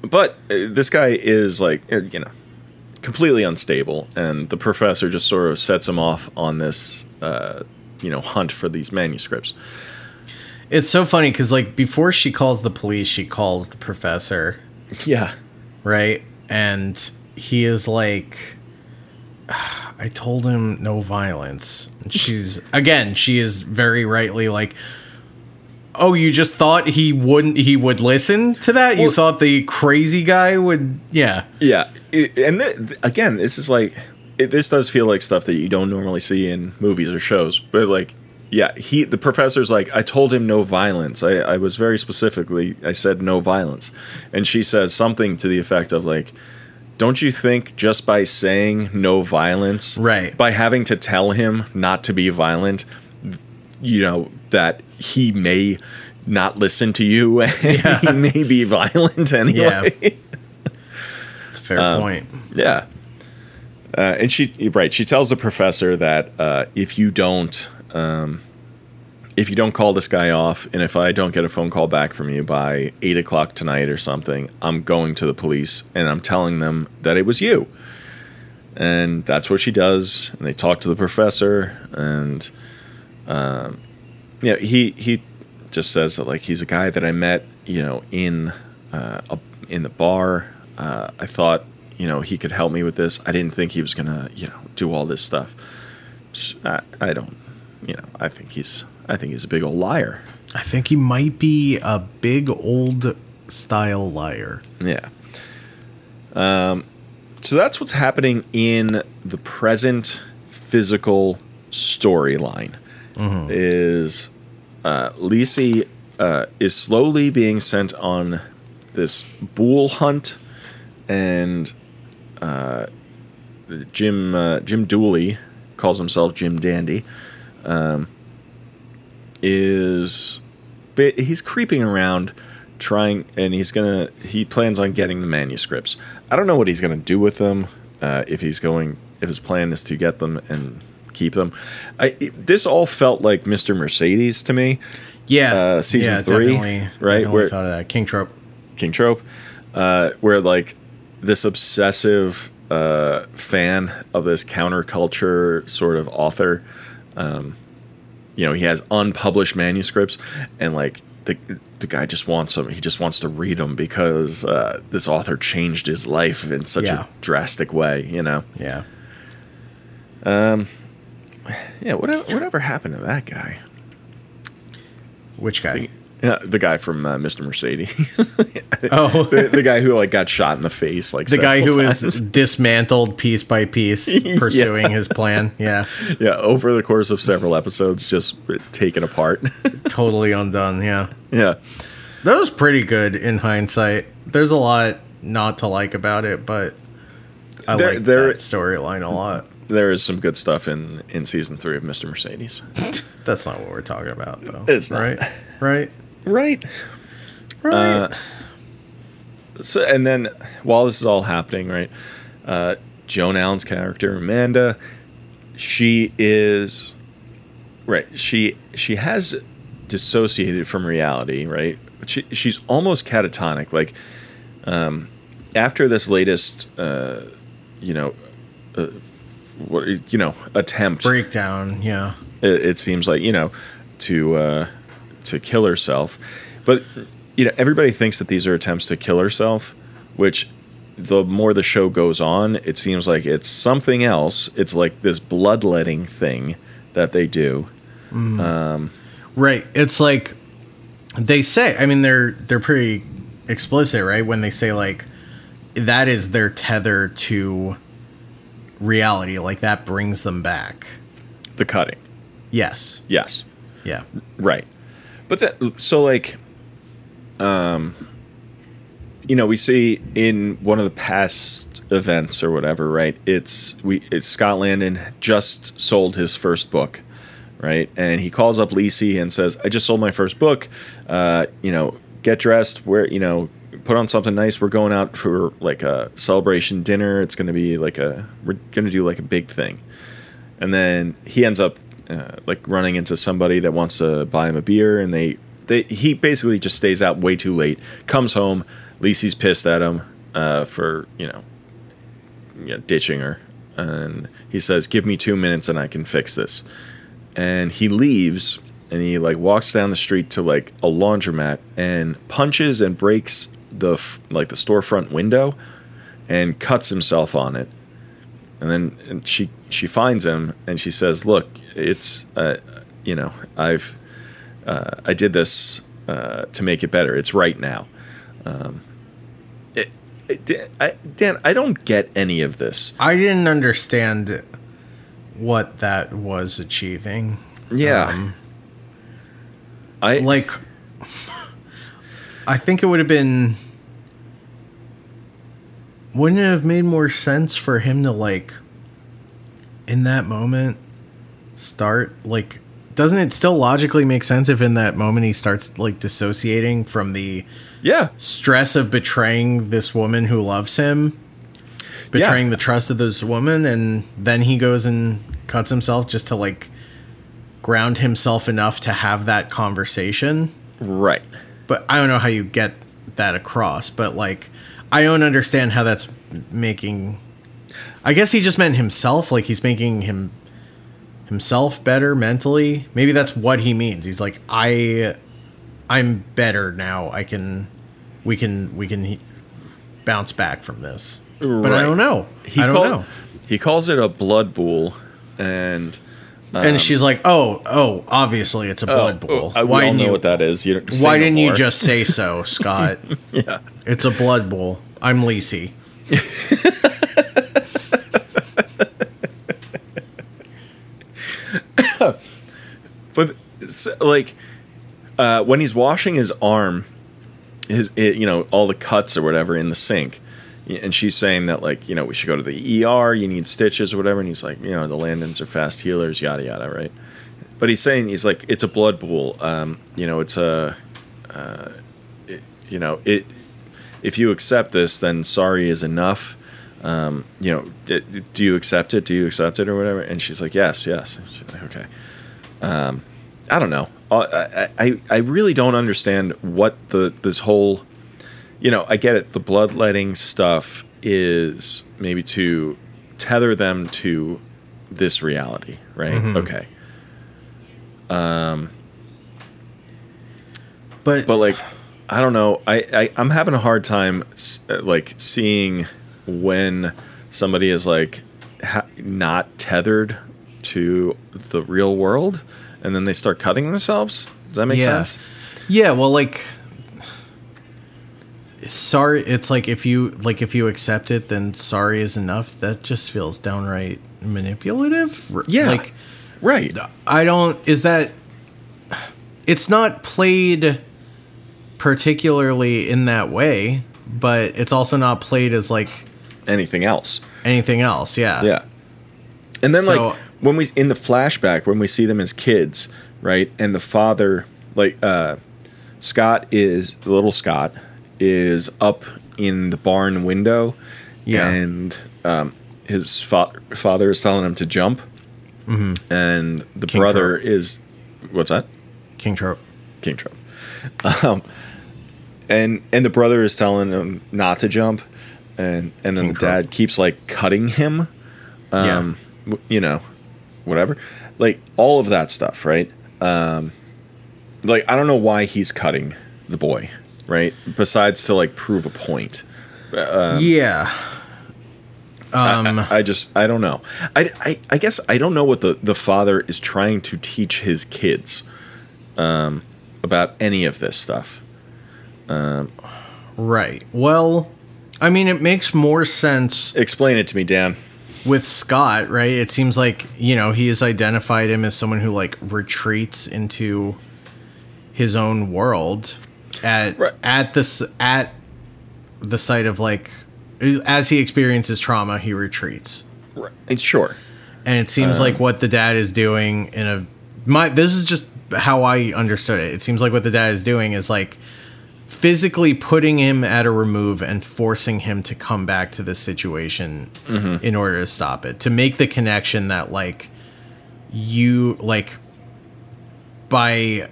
But uh, this guy is like, uh, you know, completely unstable, and the professor just sort of sets him off on this, uh, you know, hunt for these manuscripts. It's so funny because like before she calls the police, she calls the professor, Yeah, right? And he is like, I told him no violence. And she's again, she is very rightly like. Oh, you just thought he wouldn't he would listen to that? you thought the crazy guy would yeah. yeah, and th- again, this is like, it, this does feel like stuff that you don't normally see in movies or shows, but like. Yeah, he the professor's like, I told him no violence. I, I was very specifically I said no violence. And she says something to the effect of like, Don't you think just by saying no violence, Right. by having to tell him not to be violent, you know, that he may not listen to you and he may be violent anyway. Yeah. It's a fair Um, point. Yeah. Uh, and she right, she tells the professor that uh, if you don't um, if you don't call this guy off, and if I don't get a phone call back from you by eight o'clock tonight or something, I'm going to the police and I'm telling them that it was you. And that's what she does. And they talk to the professor, and um, yeah, he he just says that like he's a guy that I met, you know, in uh, a, in the bar. Uh, I thought, you know, he could help me with this. I didn't think he was gonna, you know, do all this stuff. I, I don't, you know, I think he's, I think he's a big old liar. I think he might be a big old style liar. Yeah. Um, so that's what's happening in the present physical storyline. Is uh, Lisey uh, is slowly being sent on this bull hunt, and uh, Jim uh, Jim Dooley calls himself Jim Dandy. Um, is he's creeping around trying and he's gonna he plans on getting the manuscripts. I don't know what he's gonna do with them uh, if he's going if his plan is to get them and keep them. I, it- this all felt like mr mercedes to me. Yeah, Uh, season yeah, three, definitely, right, Definitely where- thought of that. King trope. king trope uh, where like this obsessive uh, fan of this counterculture sort of author um, you know he has unpublished manuscripts and like the, the guy just wants them he just wants to read them because uh, this author changed his life in such Yeah. a drastic way you know Yeah, Um. yeah whatever whatever happened to that guy which guy? Yeah the guy from uh, mr mercedes Oh, the, the guy who like got shot in the face like the guy who several is dismantled piece by piece, pursuing his plan. Yeah, yeah over the course of several episodes just taken apart totally undone. Yeah, yeah that was pretty good in hindsight. There's a lot not to like about it, but I like that storyline a lot. there is some good stuff in in season three of mr mercedes That's not what we're talking about, though. It's not. right, right, right right. so and then while this is all happening right uh joan allen's character amanda she is right she she has dissociated from reality right she, she's almost catatonic like um after this latest uh you know uh, what you know attempt Breakdown. Yeah, it, it seems like you know to uh, to kill herself but you know everybody thinks that these are attempts to kill herself which the more the show goes on it seems like it's something else it's like this bloodletting thing that they do mm. um, Right. It's like they say. I mean, they're they're pretty explicit, right? When they say like that is their tether to reality. Like that brings them back. the cutting Yes. yes Yeah. right but that so like um you know we see in one of the past events or whatever, right? It's we it's Scott Landon just sold his first book, right? And he calls up Lisey and says, "I just sold my first book. Uh, you know, get dressed. Wear you know." Put on something nice. We're going out for like a celebration dinner. It's going to be like a we're going to do like a big thing and then he ends up uh, like running into somebody that wants to buy him a beer and they, they he basically just stays out way too late comes home Lisey's pissed at him uh, for you know, you know ditching her. And he says give me two minutes and i can fix this. And he leaves and he like walks down the street to like a laundromat and punches and breaks the like the storefront window and cuts himself on it. And then she she finds him and she says, "Look, it's uh, you know I've uh, I did this uh, to make it better. It's right now." Um, it, it, Dan- I, Dan, I don't get any of this. I didn't understand what that was achieving. Yeah, Um, I like I think it would have been wouldn't it have made more sense for him to like in that moment start like doesn't it still logically make sense if in that moment he starts like dissociating from the yeah. stress of betraying this woman who loves him betraying the trust of this woman and then he goes and cuts himself just to like ground himself enough to have that conversation? Right. but i don't know how you get that across but like i don't understand how that's making i guess he just meant himself like he's making him himself better mentally. Maybe that's what he means. He's like i i'm better now. I can we can we can he- bounce back from this. But i don't know. He i don't call- know. He calls it a blood bool, and and she's like oh oh obviously it's a blood bowl. Oh, uh, why didn't know you what that is. You why no didn't you just say so scott? Yeah? it's a blood bowl. I'm Lisey. it's, like uh, when he's washing his arm, his it, you know all the cuts or whatever in the sink, and she's saying that like you know we should go to the ER, you need stitches or whatever, and he's like you know the Landons are fast healers, yada yada, right? But he's saying he's like it's a blood pool, um, you know it's a, uh, it, you know it. If you accept this, then sorry is enough. Um, you know, do you accept it? Do you accept it or whatever? And she's like, yes, yes. Like, okay. I don't know. Uh, I, I I really don't understand what the this whole, you know, I get it. The bloodletting stuff is maybe to tether them to this reality, right? Okay. Um. but But like, I don't know. I, I I'm having a hard time uh, like seeing when somebody is like ha- not tethered to the real world, and then they start cutting themselves. Does that make Yeah. sense? Yeah, well, like, sorry. It's like if you like if you accept it, then sorry is enough. That just feels downright manipulative. Yeah. like Right. I don't. Is that? It's not played particularly in that way, but it's also not played as like Anything else? anything else. Yeah. Yeah. And then So- like when we in the flashback when we see them as kids, right? And the father like uh Scott is little Scott is up in the barn window Yeah. and um his fa- father is telling him to jump. Mm-hmm. And the King brother Trope. is what's that? King trope. King Trope. Um, and and the brother is telling him not to jump, and and then King the dad keeps like cutting him. Yeah. Um, w- you know, whatever, like all of that stuff, right? Um, like I don't know why he's cutting the boy, right? Besides to like prove a point. yeah. Um. I, I just I don't know. I, I I guess I don't know what the the father is trying to teach his kids um, about any of this stuff. Um, right. Well, I mean, it makes more sense Explain it to me, Dan. With Scott, right? It seems like, you know, he has identified him as someone who like retreats into his own world at Right. at this at the site of like as he experiences trauma, he retreats. Right. It's sure. And it seems Uh. like what the dad is doing in a my this is just how I understood it. It seems like what the dad is doing is like physically putting him at a remove and forcing him to come back to the situation Mm-hmm. in order to stop it. To make the connection that like you like by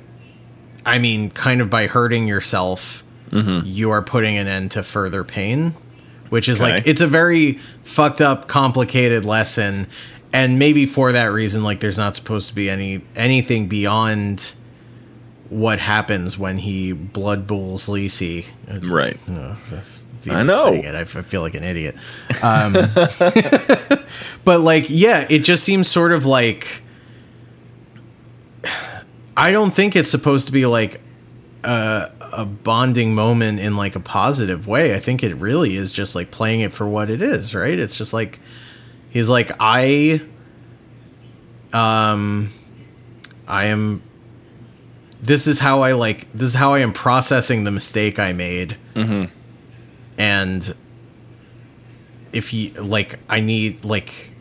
I mean kind of by hurting yourself you are putting an end to further pain which is like it's a very fucked up complicated lesson and maybe for that reason like there's not supposed to be any anything beyond what happens when he blood bools Lisey. Right. Uh, I know. it, I feel like an idiot. Um, but like, yeah, it just seems sort of like. I don't think it's supposed to be like a, a bonding moment in like a positive way. I think it really is just like playing it for what it is, right? It's just like he's like I um I am this is how I like this is how I am processing the mistake I made. Mm-hmm. And if you like I need like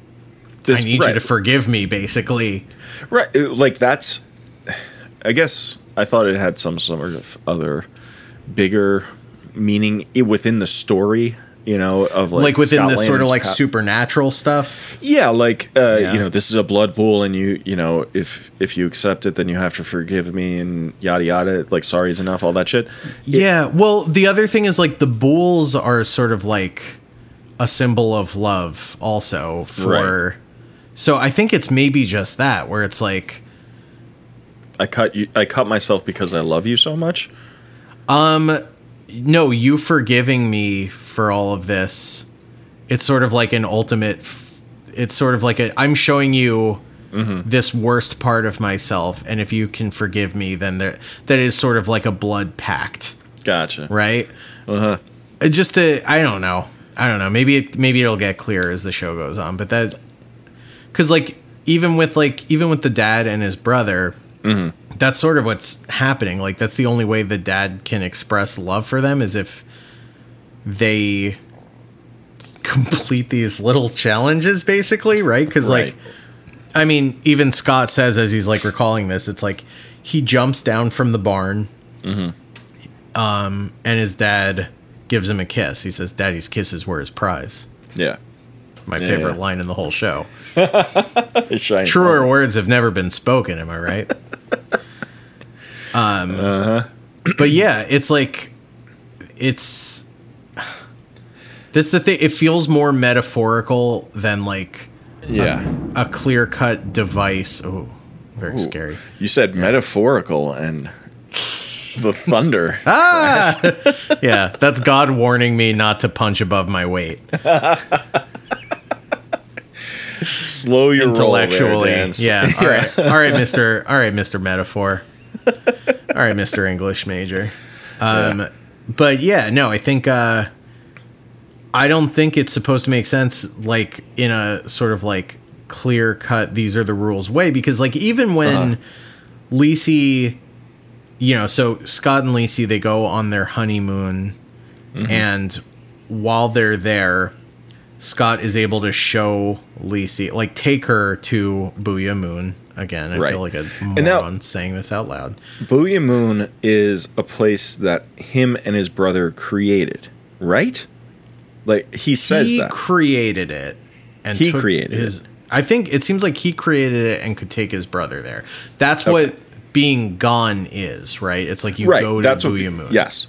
This, I need right. you to forgive me basically. Right, uh, like that's. I guess I thought it had some sort of other bigger meaning within the story. You know, of like, Like, within Scott the sort of like pa- supernatural stuff. Yeah, like uh, Yeah. you know, this is a blood pool, and you you know, if if you accept it, then you have to forgive me, and yada yada. Like, sorry is enough, all that shit. Yeah. Well, the other thing is like the bools are sort of like a symbol of love also for Right. So I think it's maybe just that where it's like I cut you. I cut myself because I love you so much. Um, no, you forgiving me for all of this. It's sort of like an ultimate it's sort of like a I'm showing you this worst part of myself and if you can forgive me then there that is sort of like a blood pact, Gotcha. right? Uh huh. Uh, just to i don't know i don't know maybe it maybe it'll get clearer as the show goes on but that because like even with like even with the dad and his brother that's sort of what's happening like that's the only way the dad can express love for them is if they complete these little challenges basically right because Right. like i mean even scott says as he's like recalling this it's like he jumps down from the barn um, and his dad gives him a kiss. He says, "Daddy's kisses were his prize." Yeah. My Yeah, favorite yeah. line in the whole show. Truer words have never been spoken. Am I right? Um, Uh-huh. but yeah, it's like it's this. is The thing. It feels more metaphorical than like Yeah. a clear cut device. Oh, very Ooh. scary. You said metaphorical and the thunder. Ah, yeah, that's God warning me not to punch above my weight. Slow your intellectually. roll there, yeah. All right. All right, Mister. All right, Mister Metaphor. All right, Mister English major. Um, Yeah. but yeah, no, I think uh, I don't think it's supposed to make sense like in a sort of like clear cut. These are the rules way because like even when Uh-huh. Lisey, you know, so Scott and Lisey they go on their honeymoon, Mm-hmm. and while they're there. Scott is able to show Lisey, like take her to Boo'ya Moon again. I Right. feel like a And now- moron saying this out loud. Boo'ya Moon is a place that him and his brother created, right? Like he says he that. created it, and He took created his. it. I think it seems like he created it and could take his brother there. That's Okay. what being gone is, right? It's like you right. go to that's Boo'ya Moon. Yes.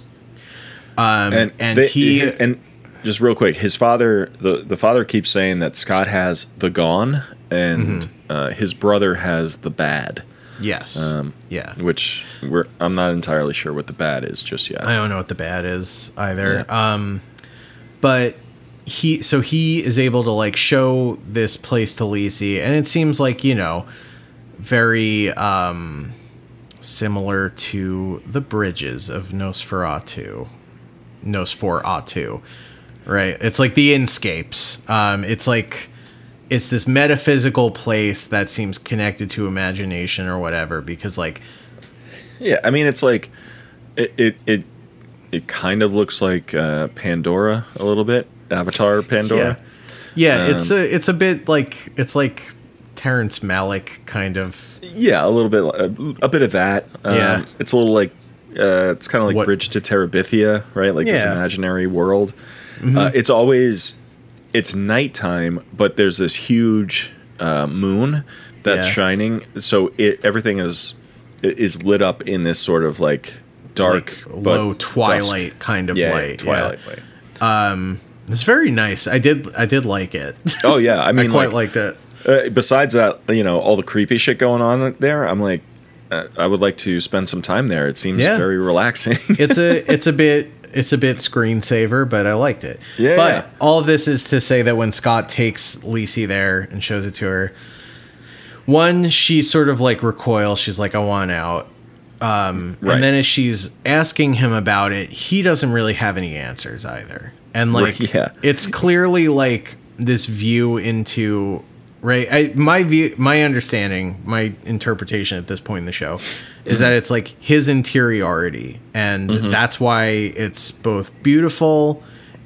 um, And and they- he and just real quick, his father the the father keeps saying that Scott has the gone and Mm-hmm. uh, his brother has the bad, yes, um, yeah. which we're I'm not entirely sure what the bad is just yet. I don't know what the bad is either. Um, but he, so he is able to like show this place to Lisey, and it seems like you know, very um, similar to the bridges of Nosferatu, Nosferatu, right? It's like the inscapes. Um, it's like it's this metaphysical place that seems connected to imagination or whatever, because like Yeah, I mean it's like it it, it it kind of looks like uh, Pandora a little bit, Avatar Pandora. Yeah, it's Um, a it's a bit like it's like Terrence Malick kind of. Yeah, a little bit, a, a bit of that. Um, Yeah. it's a little like uh, it's kind of like What- Bridge to Terabithia, right? Like this Yeah. Mm-hmm. imaginary world. Uh, it's always it's nighttime, but there's this huge uh, moon that's Yeah. shining, so it everything is is lit up in this sort of like dark, like low twilight dusk. kind of yeah, light. twilight Yeah. light. It's very nice. I did I did like it. Oh yeah, I mean, I quite like, liked it. Uh, besides that, you know, all the creepy shit going on there, I'm like, uh, I would like to spend some time there. It seems Yeah. very relaxing. It's a it's a bit it's a bit screensaver, but I liked it. Yeah, But yeah. all of this is to say that when Scott takes Lisey there and shows it to her, one she sort of like recoils. She's like, "I want out." Um, Right. And then as she's asking him about it, he doesn't really have any answers either. And like, Right, yeah. it's clearly like this view into right. I, my view, my understanding, my interpretation at this point in the show is that it's like his interiority, and that's why it's both beautiful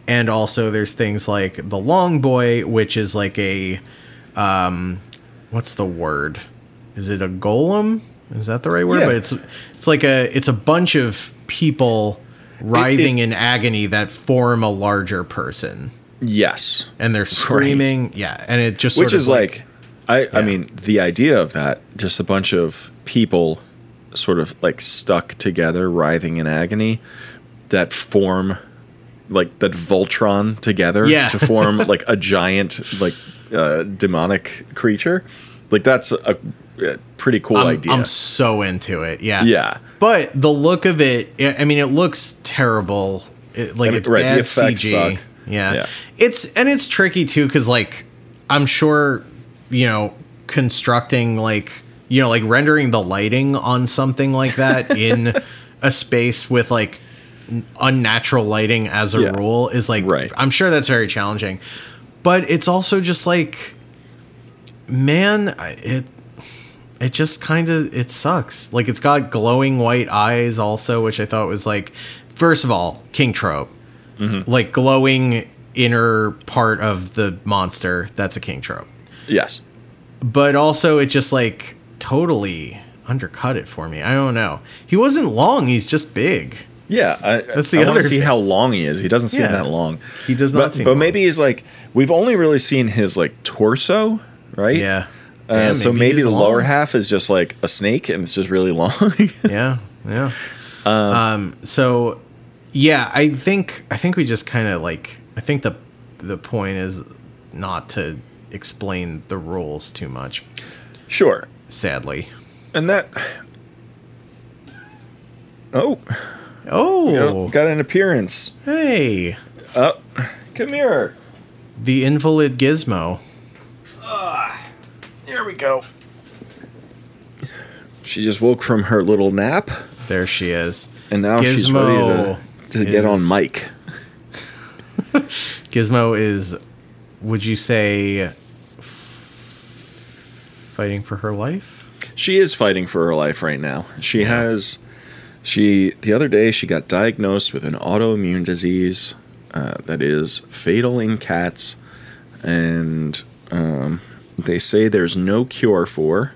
and also there's things like the long boy, which is like a um, what's the word? Is it a golem? Is that the right word? Yeah. But it's it's like a it's a bunch of people writhing it's- in agony that form a larger person, yes, and they're screaming. Yeah, and it just which of is like, I, I Yeah. mean, the idea of that, just a bunch of people, sort of like stuck together, writhing in agony, that form, like that Voltron together Yeah. to form like a giant, like uh, demonic creature. Like that's a pretty cool I'm, idea. I'm so into it. Yeah, yeah. But the look of it, I mean, it looks terrible. It, like it's right, the bad effects CG. suck. Yeah. Yeah. it's and it's tricky too because like I'm sure you know constructing like you know like rendering the lighting on something like that in a space with like unnatural lighting as a Yeah. rule is like Right. I'm sure that's very challenging. But it's also just like man, it it just kind of it sucks. Like it's got glowing white eyes also, which I thought was like first of all, king trope. Mm-hmm. Like glowing inner part of the monster, that's a king trope. Yes. But also it just like totally undercut it for me. I don't know. He wasn't long, he's just big. Yeah, I, That's the I other see thing. how long he is. He doesn't seem Yeah. that long. He does not but, seem But maybe he's like we've only really seen his like torso, right? Yeah. Uh, Damn, so maybe he's the long. lower half is just like a snake, and it's just really long. yeah, yeah. Um, so yeah, I think I think we just kind of like I think the the point is not to explain the rules too much. sure, Sadly. and that. Oh, Oh, got an appearance. hey, Oh, come here. the invalid Gizmo. Here we go. She just woke from her little nap, There she is. and now she's ready to, to get on is- mic. Gizmo is, would you say, f- fighting for her life? She is fighting for her life right now. She has. She the other day she got diagnosed with an autoimmune disease uh, that is fatal in cats, and um, they say there's no cure for,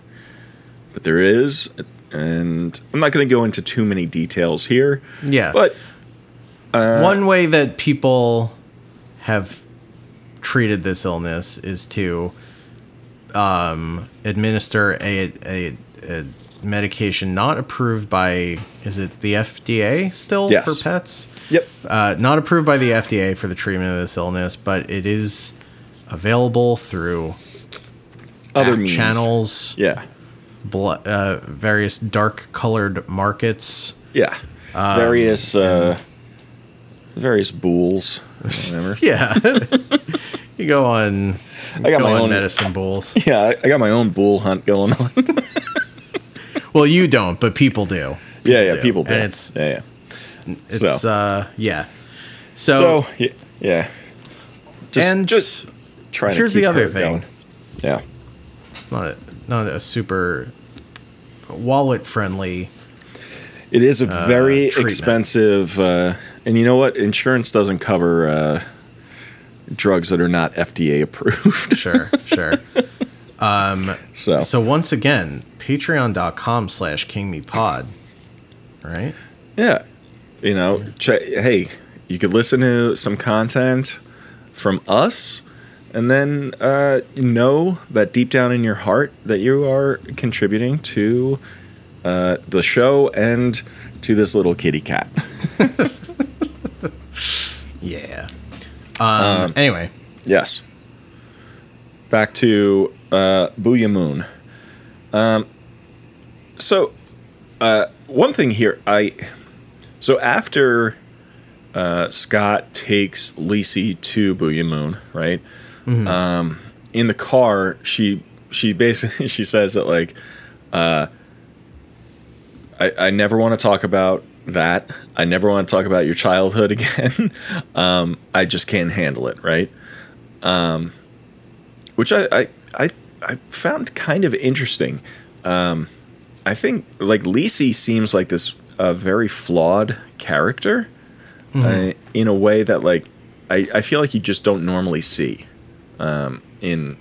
but there is. And I'm not going to go into too many details here, Yeah. but uh, One way that people have treated this illness is to um, administer a, a, a medication not approved by, is it the FDA still Yes. for pets? yep, Uh, not approved by the FDA for the treatment of this illness, but it is available through other means. channels, Yeah, bl- uh, various dark colored markets. yeah, various uh, various bulls, whatever. Yeah. you go on, I got go my own medicine bulls. Yeah, I, got my own bool hunt going on. Well, you don't, but people do. yeah, yeah, do. people do. And it's yeah, yeah. it's, it's So. uh yeah. So, So, yeah, just, and just trying. here's the other thing. going. Yeah, it's not a, not a super wallet friendly. it is a very treatment. expensive uh, And you know what? Insurance doesn't cover uh, drugs that are not FDA approved. Sure, sure. so, So once again, patreon.com slash kingmepod. Right? yeah, you know, check, hey, you could listen to some content from us, and then uh, know that deep down in your heart that you are contributing to uh, the show and to this little kitty cat. Yeah. Um, anyway, Yes. Back to uh, Boo'ya Moon. Um, so, uh, one thing here, I so after uh, Scott takes Lisey to Boo'ya Moon, right? Um, in the car, she she basically she says that like, uh, I I never want to talk about that. I never want to talk about your childhood again. um, I just can't handle it, right? which I, I I I found kind of interesting. Um, I think like Lisey seems like this uh, very flawed character uh, in a way that like I, I feel like you just don't normally see um, in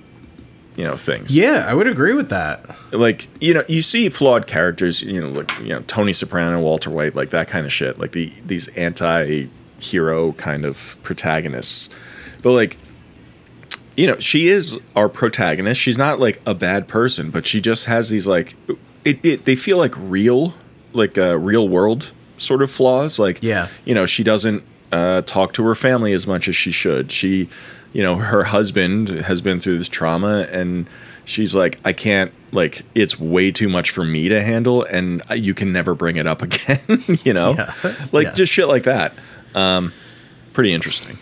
you know things. yeah, I would agree with that. Like you know you see flawed characters you know like you know Tony Soprano, Walter White, like that kind of shit. Like the these anti-hero kind of protagonists, but like you know, she is our protagonist. She's not like a bad person, but she just has these like it, it they feel like real, like uh, real world sort of flaws. Like Yeah. you know, she doesn't uh, talk to her family as much as she should. She, you know, her husband has been through this trauma, and she's like, I can't. Like, it's way too much for me to handle, and you can never bring it up again. you know, Yeah. like Yes. just shit like that. Um, pretty interesting.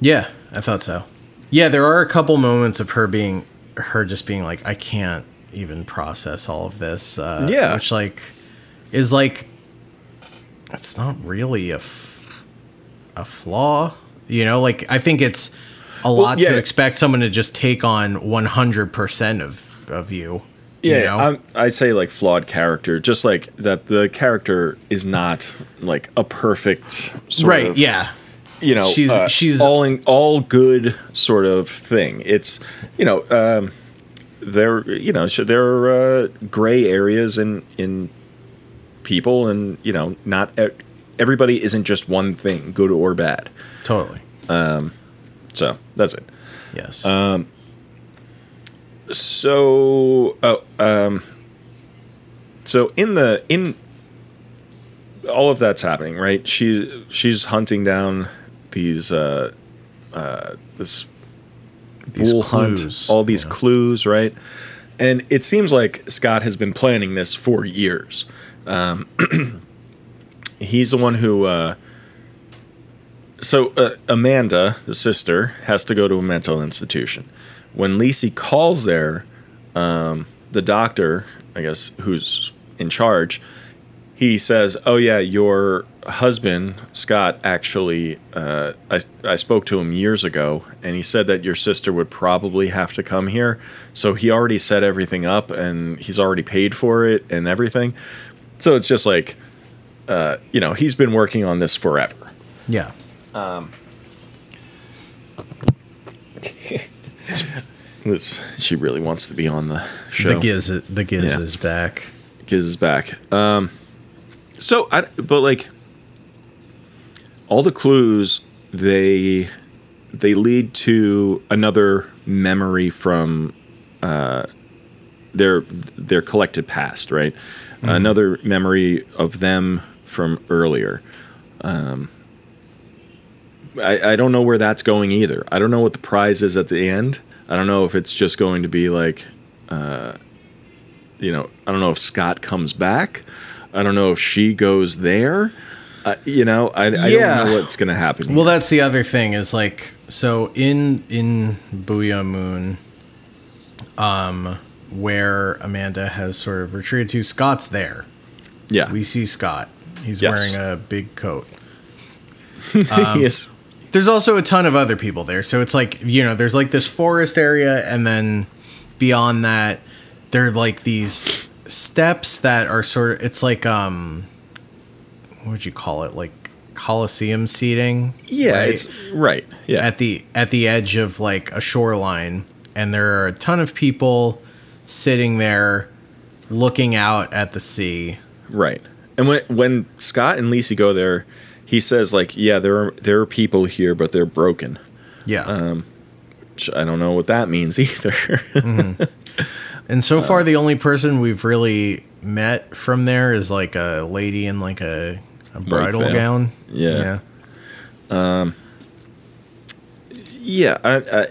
Yeah, I thought so. Yeah, there are a couple moments of her being, her just being like, I can't even process all of this. Uh, Yeah. which like is like, it's not really a, f- a flaw. You know, like I think it's a lot yeah. to expect someone to just take on one hundred percent of of you. Yeah, you know? I say like flawed character, just like that. The character is not like a perfect sort right. of, yeah. you know, She's- uh, she's- all in, all good sort of thing. It's you know, um, there you know, so there are uh, gray areas in in people, and you know, not everybody isn't just one thing, good or bad. Totally. So that's it. Yes. Uh, So, oh, um, so in the in all of that's happening, right? She she's hunting down these uh, uh, this These bool clues, hunt, all these yeah. clues, right? And it seems like Scott has been planning this for years. Um, he's the one who. Uh, so uh, Amanda, the sister, has to go to a mental institution. When Lisey calls there, um, the doctor, I guess, who's in charge, he says, "Oh yeah, your husband Scott actually, uh, I I spoke to him years ago, and he said that your sister would probably have to come here. So he already set everything up, and he's already paid for it and everything. So it's just like, uh, you know, he's been working on this forever." yeah. This, she really wants to be on the show. The Giz, the Giz Yeah. is back. Giz is back. Um, so I, but like, all the clues they they lead to another memory from uh, their their collected past, right? Another memory of them from earlier. Um, I, I don't know where that's going either. I don't know what the prize is at the end. I don't know if it's just going to be like you know, I don't know if Scott comes back. I don't know if she goes there. Uh, you know, I, I Yeah. don't know what's going to happen. Well, here. that's the other thing is like so in in Boo'ya Moon, um, where Amanda has sort of retreated to, Scott's there. yeah, We see Scott. He's Yes. wearing a big coat. yes, There's also a ton of other people there, so it's like you know, there's like this forest area, and then beyond that, there are like these steps that are sort of. It's like um, what would you call it? Like coliseum seating. Yeah, right? it's right. Yeah, at the at the edge of like a shoreline and there are a ton of people sitting there looking out at the sea. right. And when when Scott and Lisey go there, he says like, "Yeah, there are there are people here, but they're broken." Yeah. Um, which I don't know what that means either. Mm-hmm. and so uh, far the only person we've really met from there is like a lady in like a, a bridal gown. Yeah. Um, yeah, I, I I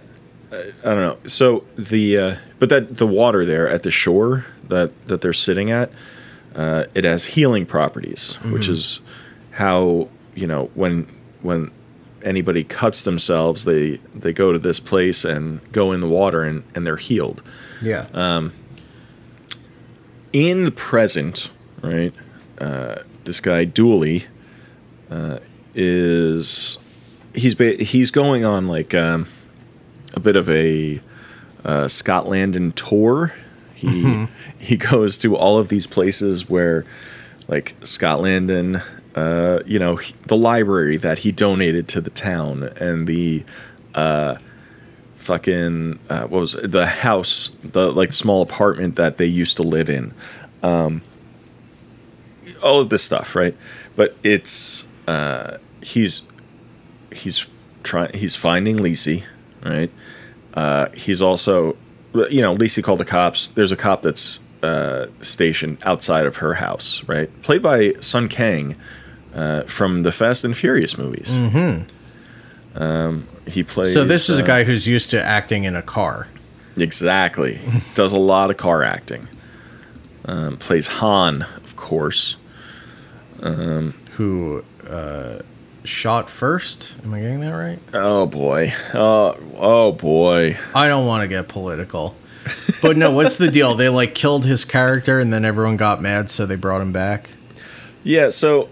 I don't know. So the uh, but that the water there at the shore that that they're sitting at, uh, it has healing properties, which mm-hmm. is how you know when when anybody cuts themselves, they they go to this place and go in the water and and they're healed. Yeah. in the present, right? Uh, this guy Dooley uh, is he's ba- he's going on like um, a bit of a uh, Scott Landon tour. He he goes to all of these places where like Scott Landon and uh, you know he- the library that he donated to the town and the uh, fucking uh, what was it? the house the like small apartment that they used to live in. Um, all of this stuff right? But it's uh, he's he's trying he's finding Lisey right? Uh, he's also you know Lisey called the cops. There's a cop that's uh, stationed outside of her house right? Played by Sung Kang uh, from the Fast and Furious movies mm-hmm. um, he plays so this is a uh, guy who's used to acting in a car. Exactly. Does a lot of car acting. Um, plays Han, of course. who uh, shot first. Am I getting that right? Oh boy. Oh, oh boy. I don't want to get political. But no, what's the deal? They like killed his character and then everyone got mad, so they brought him back. Yeah, so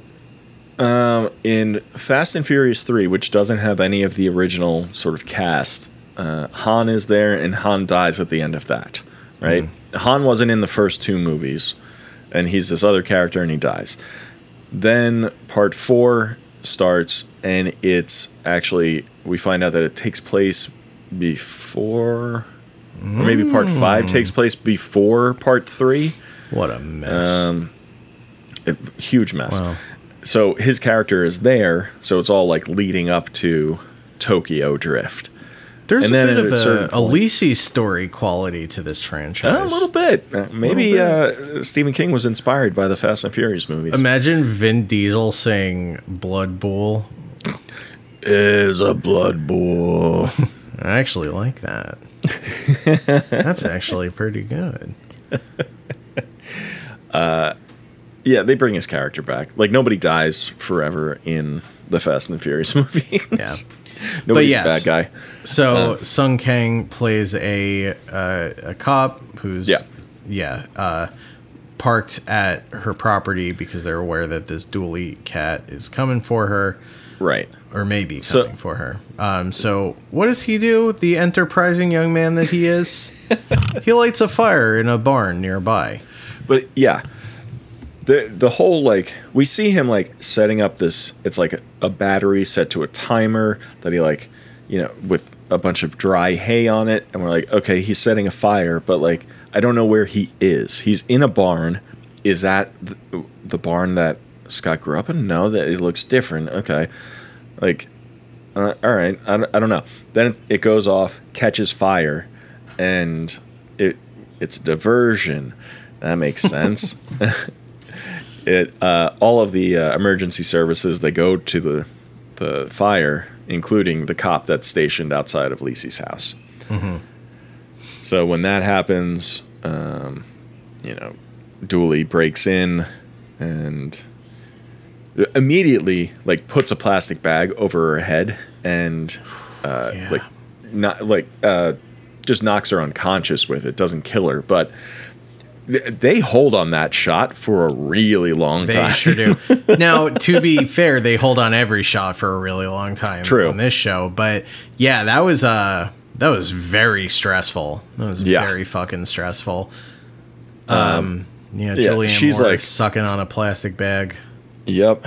um, in Fast and Furious 3, which doesn't have any of the original sort of cast, uh, Han is there and Han dies at the end of that, right? Han wasn't in the first two movies, and he's this other character and he dies. Then part four starts, and it's actually, we find out that it takes place before, or maybe part five takes place before part three What a mess. Um, huge mess. Wow. So his character is there, so it's all like leading up to Tokyo Drift. There's and a then bit of a a, certain a Lisey story quality to this franchise. a little bit. Uh, Maybe bit. Uh, Stephen King was inspired by the Fast and Furious movies. Imagine Vin Diesel saying "Blood Bowl." is a blood bowl. I actually like that. That's actually pretty good. Yeah, they bring his character back. Like nobody dies forever in the Fast and the Furious movies. Yeah. Nobody's yes. a bad guy. So Uh. Sung Kang plays a uh, a cop who's Yeah. yeah uh, parked at her property because they're aware that this Dooley cat is coming for her Right. or maybe So- coming for her. Um, so what does he do? The enterprising young man that he is, he lights a fire in a barn nearby. But yeah, the the whole like we see him like setting up this. It's like a, battery set to a timer that he like, you know, with a bunch of dry hay on it, and we're like, okay, he's setting a fire, but like I don't know where he is. He's in a barn. Is that the, the barn that Scott grew up in? No, that it looks different. Okay, like. Uh, all right, I don't, I don't know. Then it goes off, catches fire, and it it's diversion. That makes sense. it uh, all of the uh, emergency services they go to the the fire, including the cop that's stationed outside of Lisey's house. So when that happens, um, you know, Dooley breaks in and immediately like puts a plastic bag over her head and uh, Yeah. like not like uh, just knocks her unconscious with it. Doesn't kill her, but they hold on that shot for a really long They time. sure do. now, to be fair, they hold on every shot for a really long time True. on this show. But yeah, that was uh that was very stressful. That was Yeah. very fucking stressful. Um, yeah, yeah, Julianne she's Moore like- sucking on a plastic bag. Yep.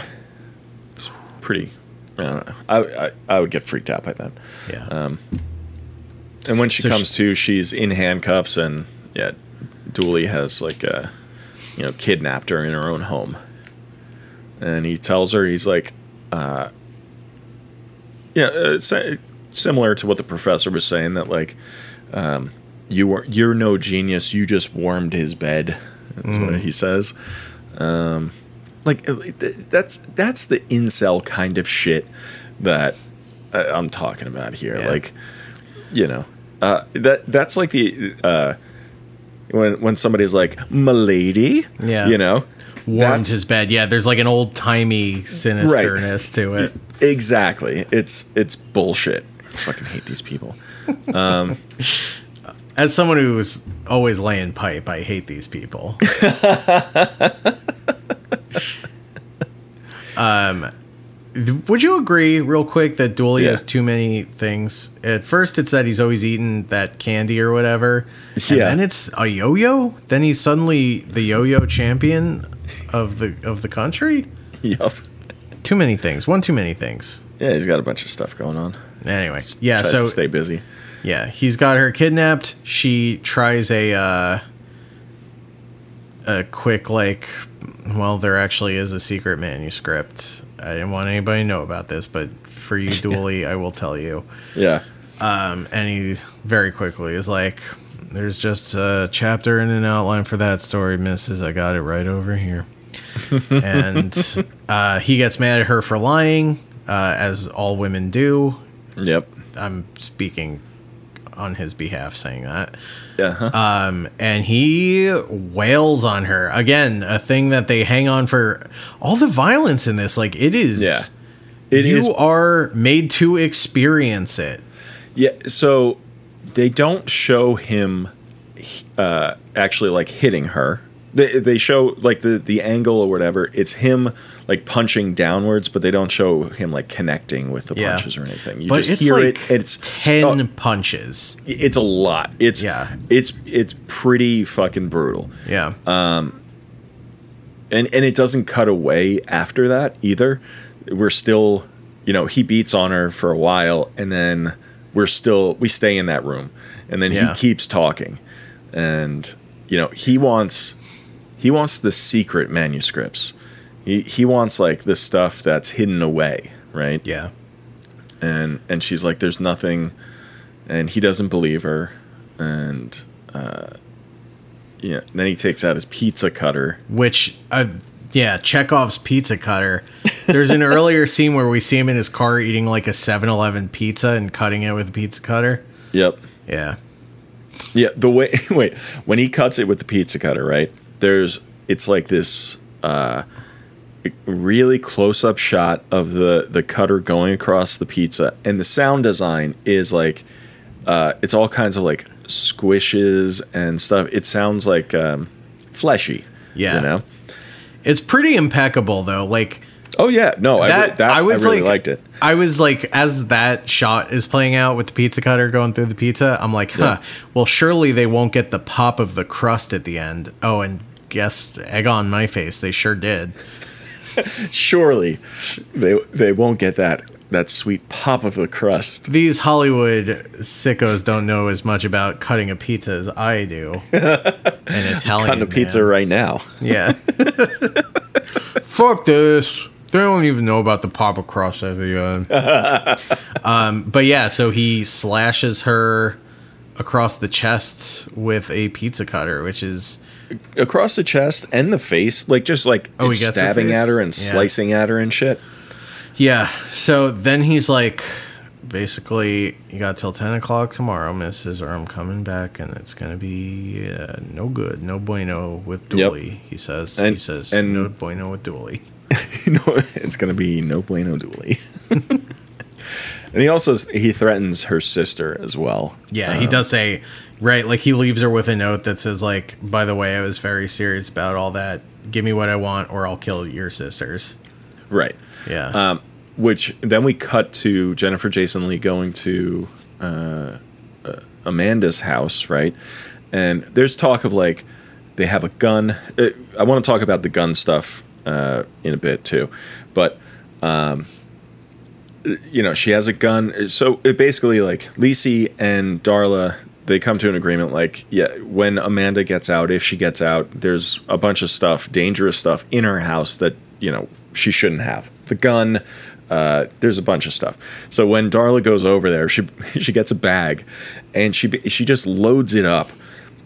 It's pretty. I don't know. I, I I would get freaked out by that. Yeah. Um, And when she So comes she- to, she's in handcuffs, and yeah, Dooley has like uh, you know kidnapped her in her own home. And he tells her he's like, uh, yeah, uh, si- similar to what the professor was saying that like, um, you were you're no genius, you just warmed his bed. Is what he says. Um, like uh, that's that's the incel kind of shit that uh, I'm talking about here. Yeah. Like, you know, uh, that that's like the uh, when when somebody's like, "Milady," Yeah. you know, that's- his bed. Yeah, there's like an old timey sinisterness to it. exactly. It's it's bullshit. I fucking hate these people. As someone who's always laying pipe, I hate these people. um, would you agree, real quick, that Dooley Yeah. has too many things? At first, it's that he's always eating that candy or whatever. And Yeah. then it's a yo-yo. Then he's suddenly the yo-yo champion of the of the country. Yup. Too many things. One too many things. Yeah, he's got a bunch of stuff going on. Anyway, yeah. So stay busy. Yeah, he's got her kidnapped. She tries a uh, a quick like, well, there actually is a secret manuscript. I didn't want anybody to know about this, but for you, Dooley, I will tell you. Yeah. Um, and he very quickly is like, "There's just a chapter and an outline for that story, Missus. I got it right over here." and uh, he gets mad at her for lying, uh, as all women do. Yep. I'm speaking on his behalf saying that. Yeah. huh? Um, and he wails on her. Again, a thing that they hang on for all the violence in this. Like, it is. Yeah. It you is. are made to experience it. Yeah. So they don't show him uh, actually like hitting her. They, they show like the the angle or whatever. It's him like punching downwards, but they don't show him like connecting with the Yeah. punches or anything. You But just hear like it. It's 10 oh, punches. it's a lot. It's Yeah. It's it's pretty fucking brutal. Yeah. Uh, and and it doesn't cut away after that either. We're still, you know, he beats on her for a while, and then we're still we stay in that room, and then Yeah. he keeps talking, and you know he wants he wants the secret manuscripts. He he wants like the stuff that's hidden away, right? yeah. and and she's like there's nothing and he doesn't believe her and uh yeah then he takes out his pizza cutter Which, uh, yeah, Chekhov's pizza cutter. There's an earlier scene where we see him in his car eating like a 7 Eleven pizza and cutting it with a pizza cutter. yep Yeah. yeah the way wait when he cuts it with the pizza cutter right there's it's like this uh really close up shot of the the cutter going across the pizza and the sound design is like uh it's all kinds of like squishes and stuff it sounds like um fleshy Yeah. you know It's pretty impeccable, though. Like, Oh yeah, no, I, That- re- that, I I, was really like- liked it. I was like, as that shot is playing out with the pizza cutter going through the pizza, I'm like, huh, Yeah. well, surely they won't get the pop of the crust at the end. Oh, and guess egg on my face, they sure did. Surely, they they won't get that that sweet pop of the crust. These Hollywood sickos don't know as much about cutting a pizza as I do. An Italian Cutting a pizza man. right now. Yeah. Fuck this. They don't even know about the papa crust at the end. um, but yeah, so he slashes her across the chest with a pizza cutter, which is Across the chest and the face, like just like Oh, her stabbing at her and Yeah. slicing at her and shit. yeah. So then he's like, basically, you got till ten o'clock tomorrow, Missus, or I'm coming back, and it's gonna be uh, no good, no bueno with Yep. Dooley. He says. And, he says and- no bueno with Dooley. no, it's gonna be no bueno Dooley. and he also he threatens her sister as well. Yeah, he does say, right, like he leaves her with a note that says, like, by the way, I was very serious about all that. Give me what I want or I'll kill your sisters. Right. Yeah. Um, which then we cut to Jennifer Jason Leigh going to uh, uh, Amanda's house, right? And there's talk of like they have a gun. Uh, I want to talk about the gun stuff uh, in a bit too, but um, you know, she has a gun. So it basically like Lisey and Darla, they come to an agreement. Like, yeah, when Amanda gets out, if she gets out, there's a bunch of stuff, dangerous stuff in her house that you know she shouldn't have. The gun. Uh, there's a bunch of stuff. So when Darla goes over there, she she gets a bag, and she she just loads it up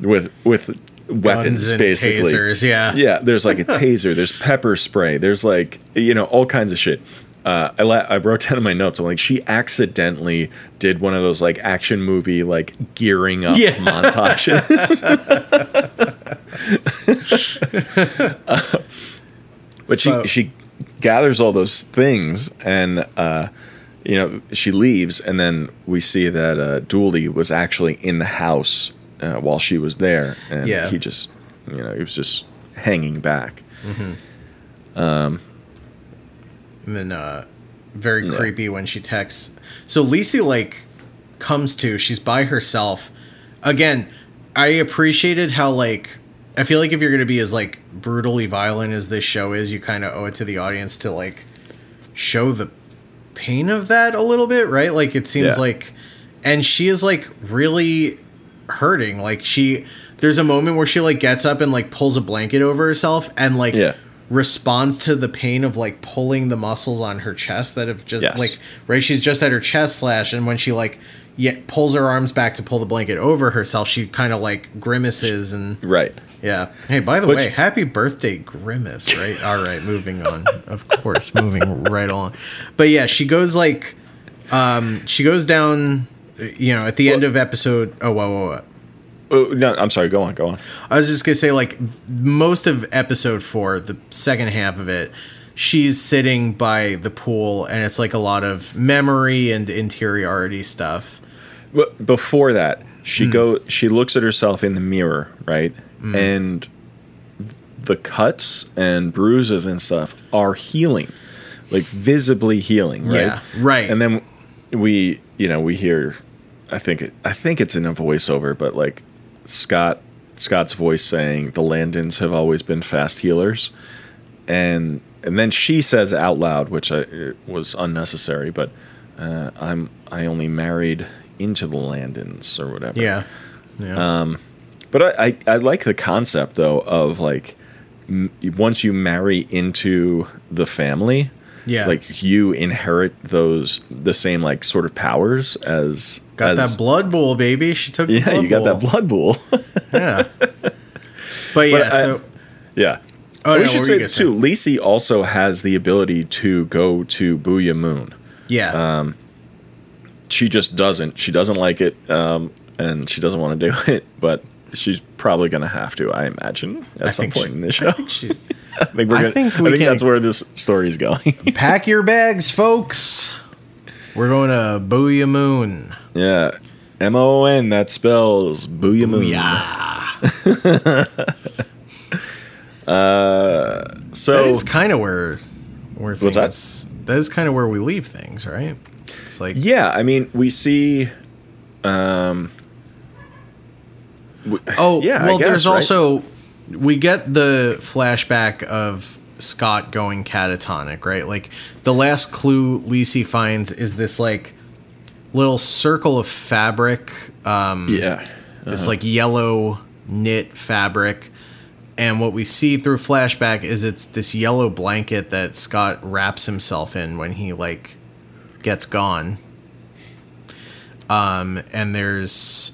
with with weapons, basically. tasers, yeah. Yeah, there's like a taser, there's pepper spray, there's like you know all kinds of shit. Uh, I la- I wrote down in my notes. I'm like, she accidentally did one of those like action movie like gearing up Yeah. montages. Uh, but she So- she gathers all those things and uh, you know she leaves, and then we see that uh, Dooley was actually in the house uh, while she was there, and Yeah. he just you know he was just hanging back. And then uh very Yeah. creepy when she texts. So Lisey like comes to, she's by herself. Again, I appreciated how like I feel like if you're gonna be as like brutally violent as this show is, you kind of owe it to the audience to like show the pain of that a little bit, right? Like it seems Yeah. like and she is like really hurting. Like she there's a moment where she like gets up and like pulls a blanket over herself and like Yeah. Responds to the pain of like pulling the muscles on her chest that have just Yes. like right she's just had her chest slashed and when she like yeah pulls her arms back to pull the blanket over herself she kind of like grimaces and Right. yeah hey by the Which- way happy birthday grimace right all right moving on of course moving right on but yeah she goes like um she goes down you know at the end of episode oh whoa whoa, whoa. Oh, no, I'm sorry. Go on. Go on. I was just gonna say, like most of episode four, the second half of it, she's sitting by the pool, and it's like a lot of memory and interiority stuff. But before that, she go. She looks at herself in the mirror, right, Hmm. and the cuts and bruises and stuff are healing, like visibly healing, right? Yeah, right. And then we, you know, we hear. I think it, I think it's in a voiceover, but like Scott Scott's voice saying the Landons have always been fast healers, and and then she says out loud, which I, it was unnecessary, but uh, I'm I only married into the Landons or whatever. Yeah, yeah, But I, I, I like the concept though of like m- once you marry into the family, yeah. like you inherit those the same like sort of powers as got as- that blood bool, baby. She took. Yeah, blood you got that blood bool. Yeah. But yeah, I- so yeah. Oh, we no, should say too. Lisey also has the ability to go to Boo'ya Moon. yeah, um, She just doesn't. She doesn't like it, um, and she doesn't want to do it. But she's probably gonna have to, I imagine, at I some point she- in the show. I think I think we're gonna, think I we think can- that's where this story is going. pack your bags, folks. We're going to Boo'ya Moon. yeah, M O N. That spells Boo'ya Moon. Yeah. So that is kind of where where things. What's that? that is kind of where we leave things, right? It's like yeah, I mean, we see. Um, w- oh yeah, I well. guess, there's right? also we get the flashback of Scott going catatonic, right? Like the last clue Lisey finds is this like little circle of fabric. Um, yeah. it's like yellow knit fabric. And what we see through flashback is it's this yellow blanket that Scott wraps himself in when he like gets gone. Um, and there's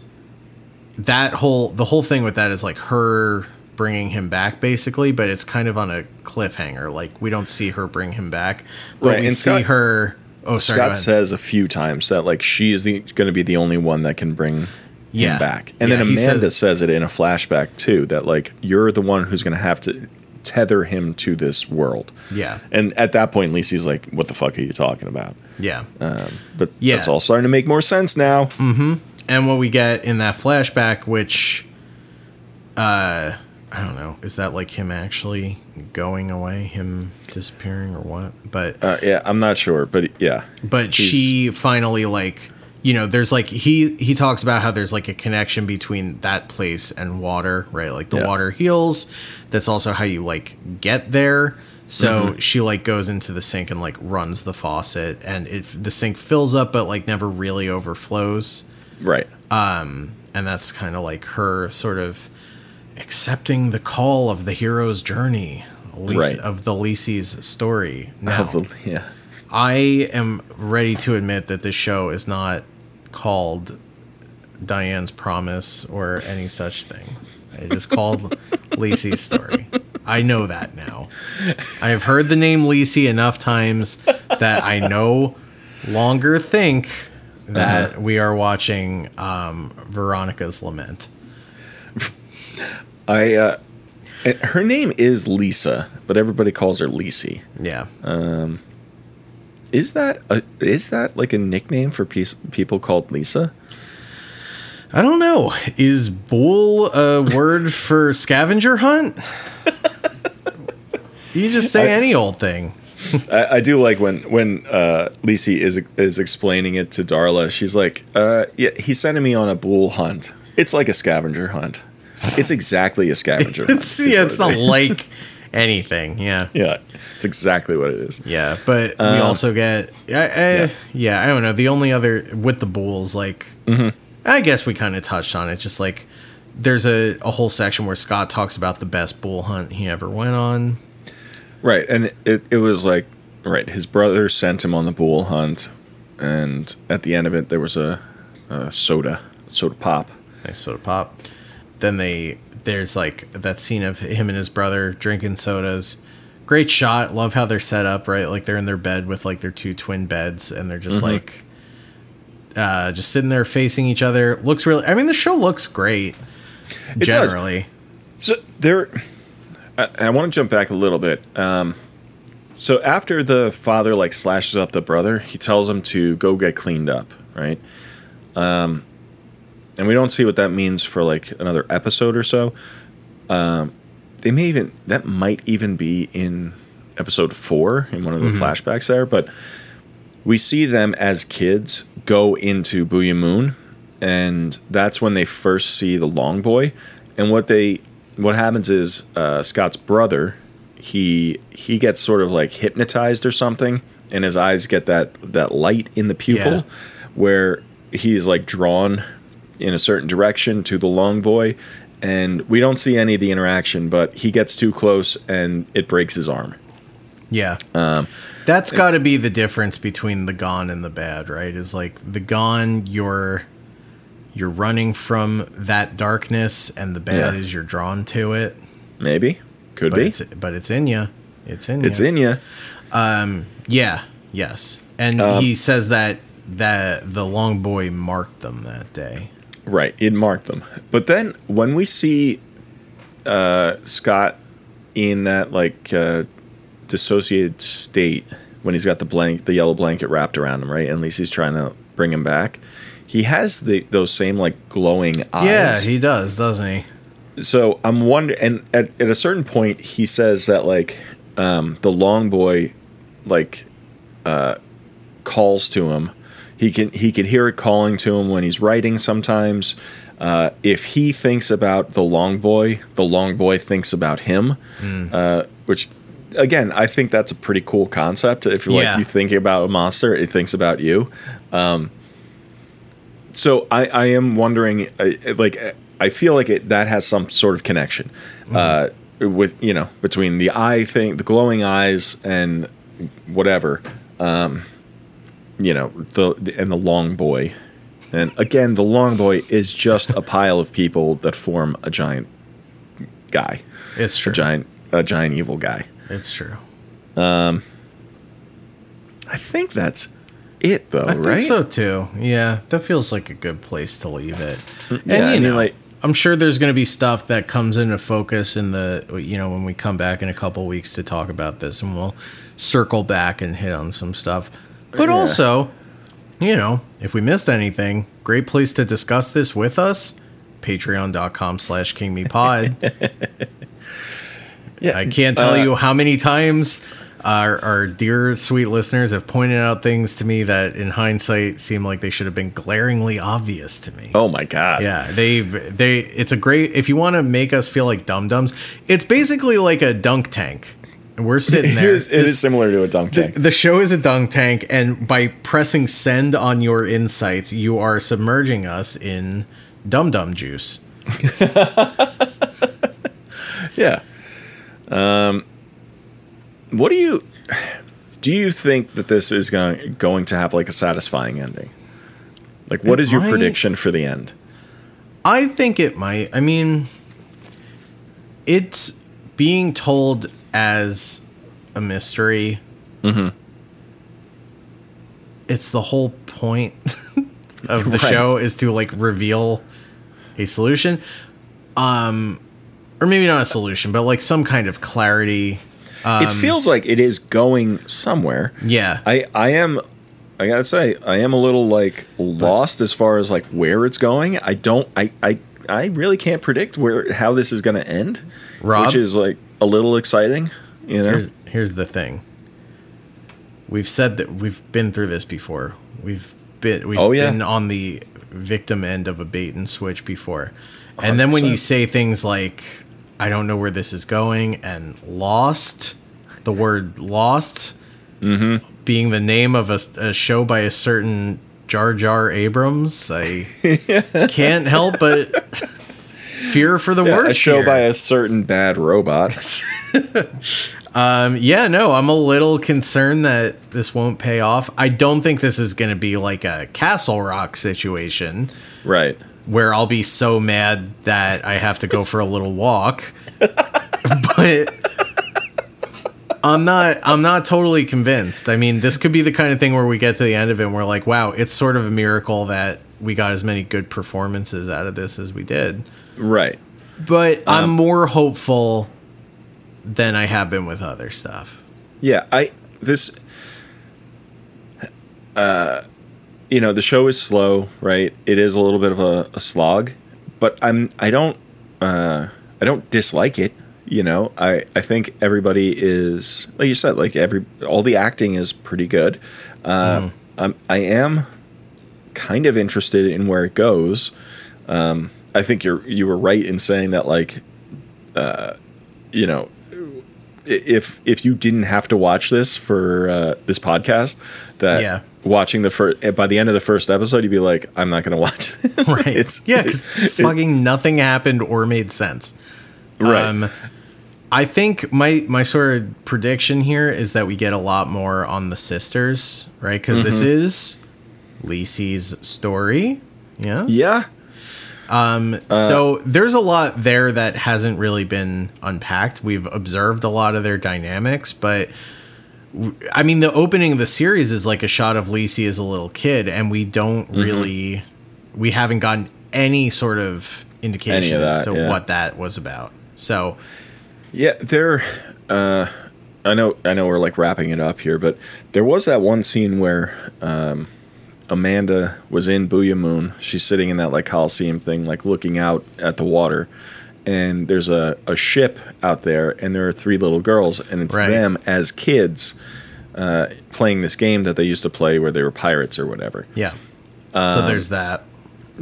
that whole the whole thing with that is like her bringing him back basically, but it's kind of on a cliffhanger. Like we don't see her bring him back, but Right, we and see Scott- her. Oh, sorry. Scott says a few times that like she's the going to be the only one that can bring Yeah. him back, and Yeah, then Amanda says- says, it in a flashback too that like you're the one who's going to have to tether him to this world. Yeah. And at that point, Lisey's like, "What the fuck are you talking about?" yeah. But Yeah. that's all starting to make more sense now. and what we get in that flashback which uh i don't know. Is that like him actually going away? Him disappearing or what? But Uh, yeah, I'm not sure, but yeah, but she finally like you know there's like he he talks about how there's like a connection between that place and water right? Like the Yeah. water heals. That's also how you like get there. So she like goes into the sink and like runs the faucet, and it the sink fills up, but like never really overflows. Right. Um, and that's kind of like her sort of accepting the call of the hero's journey Lise, Right. of the Lisey's story. Now, the- yeah. I am ready to admit that this show is not called Diane's Promise or any such thing. It is called Lisey's story. I know that now. I have heard the name Lisey enough times that I no longer think that we are watching um, Veronica's Lament. I uh her name is Lisa, but everybody calls her Lisey. Yeah. Is that a, is that like a nickname for piece, people called Lisa? I don't know. Is bool a word for scavenger hunt? You just say I- any old thing. I, I do like when when uh, Lisey is is explaining it to Darla. She's like, uh, "Yeah, he's sending me on a bool hunt. It's like a scavenger hunt. It's exactly a scavenger hunt. It's yeah, it's not like anything. Yeah. Yeah, it's exactly what it is. Yeah, but we Um, also get I, I, yeah. I don't know. The only other with the bools, like I guess we kind of touched on it. Just like there's a, a whole section where Scott talks about the best bool hunt he ever went on. Right, and it, it was like right. His brother sent him on the bool hunt, and at the end of it, there was a, a soda, soda pop. Nice soda pop. Then they there's like that scene of him and his brother drinking sodas. Great shot. Love how they're set up, right? Like they're in their bed with like their two twin beds and they're just like uh just sitting there facing each other. Looks really I mean the show looks great. does. generally. So there, I, I want to jump back a little bit. Um, so after the father like slashes up the brother, he tells him to go get cleaned up, right? Um, and we don't see what that means for like another episode or so. Um, they may even that might even be in episode four in one of the flashbacks there, but we see them as kids go into Boo'ya Moon, and that's when they first see the Long Boy. And what they what happens is uh, Scott's brother he he gets sort of like hypnotized or something, and his eyes get that that light in the pupil, Yeah. where he's like drawn in a certain direction to the Long Boy. And we don't see any of the interaction, but he gets too close and it breaks his arm. Yeah. Um, That's got to be the difference between the gone and the bad, right? Is like the gone you're you're running from that darkness and the bad Yeah. is you're drawn to it. Maybe, could But be. it's but it's in you. It's in you. It's in you. Yeah. Yes. And Um, he says that that the long boy marked them that day. Right, it marked them. But then when we see uh, Scott in that like uh, dissociated state, when he's got the blank, the yellow blanket wrapped around him, right, and Lisey's trying to bring him back, he has the those same like glowing eyes. Yeah, he does, doesn't he? so I'm wondering, and at, at a certain point, he says that like um, the long boy, like, uh, calls to him. He can he can hear it calling to him when he's writing. Sometimes, uh, if he thinks about the long boy, the long boy thinks about him. Uh, which, again, I think that's a pretty cool concept. If you're Yeah. like you think about a monster, it thinks about you. so I, I am wondering uh, like i feel like it that has some sort of connection uh, with you know between the eye thing the glowing eyes and whatever um, you know the and the long boy and again the long boy is just a pile of people that form a giant guy It's true. a giant a giant evil guy It's true. Um i think that's it though right? I think right so too. Yeah, that feels like a good place to leave it. And yeah, I you mean, know, like- I'm sure there's going to be stuff that comes into focus in the you know when we come back in a couple weeks to talk about this, and we'll circle back and hit on some stuff. But Yeah. also, you know, if we missed anything, great place to discuss this with us. Patreon.com slash KingMePod. yeah I can't tell uh, you how many times our, our dear sweet listeners have pointed out things to me that in hindsight seem like they should have been glaringly obvious to me. oh my god Yeah, they they it's a great if you want to make us feel like dum dums, it's basically like a dunk tank and we're sitting It it is, it This- is similar to a dunk the, tank. the show is a dunk tank, and by pressing send on your insights, you are submerging us in dum dum juice. Yeah. Um, what do you do? You think that this is going going to have like a satisfying ending? Like, what is your prediction for the end? I think it might. I mean, it's being told as a mystery. Mm-hmm. It's the whole point of the Right. show is to like reveal a solution, um, or maybe not a solution, but like some kind of clarity. it feels like it is going somewhere. Yeah, I I am. I gotta say, I am a little like lost as far as like where it's going. I don't. I I I really can't predict where how this is going to end, Rob? which is like a little exciting. You know. here's here's the thing. We've said that we've been through this before. We've been we've Oh, yeah. been on the victim end of a bait and switch before. And then when you say things like I don't know where this is going and lost, the word lost Mm-hmm. being the name of a, a show by a certain Jar Jar Abrams, I can't help but fear for the Yeah, worst. a show here. by a certain bad robot. Um, yeah, no, I'm a little concerned that this won't pay off. I don't think this is going to be like a Castle Rock situation right. where I'll be so mad that I have to go for a little walk. but I'm not I'm not totally convinced. I mean, this could be the kind of thing where we get to the end of it and we're like, wow, it's sort of a miracle that we got as many good performances out of this as we did. Right. But I'm more hopeful than I have been with other stuff. Yeah, I this uh you know, the show is slow, right? It is a little bit of a, a slog, but I'm I don't uh I don't dislike it, you know. I I think everybody is like you said, like every all the acting is pretty good. Uh I'm I am kind of interested in where it goes. Um I think you're you were right in saying that like uh you know if if you didn't have to watch this for uh, this podcast, that Yeah. watching the first by the end of the first episode, you'd be like, I'm not going to watch this. Right. It's yeah, 'cause fucking nothing happened or made sense. right. Um, I think my my sort of prediction here is that we get a lot more on the sisters, right? Because this Mm-hmm. is Lisey's story. Yes. yeah. So there's a lot there that hasn't really been unpacked. We've observed a lot of their dynamics, but w- I mean, the opening of the series is like a shot of Lisey as a little kid, and we don't Mm-hmm. really, we haven't gotten any sort of indication of as to yeah. what that was about. So Yeah, there. Uh, I know. I know we're like wrapping it up here, but there was that one scene where um, Amanda was in Boo'ya Moon. She's sitting in that like Coliseum thing, like looking out at the water, and there's a, a ship out there, and there are three little girls, and it's Right. them as kids uh, playing this game that they used to play where they were pirates or whatever. yeah, Um, so there's that.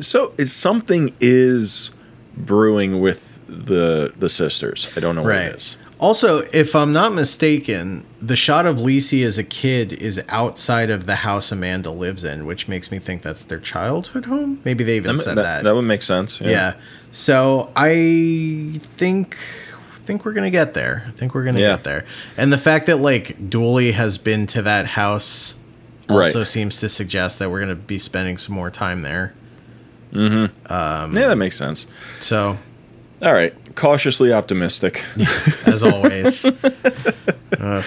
So it's something is brewing with the the sisters. I don't know what it is. Also, if I'm not mistaken, the shot of Lisey as a kid is outside of the house Amanda lives in, which makes me think that's their childhood home. Maybe they even said that. that would make sense. yeah. So I think think we're gonna get there. I think we're gonna Yeah. get there. And the fact that like Dooley has been to that house also Right. seems to suggest that we're gonna be spending some more time there. Hmm. yeah, that makes sense. So All right, cautiously optimistic. as always, uh,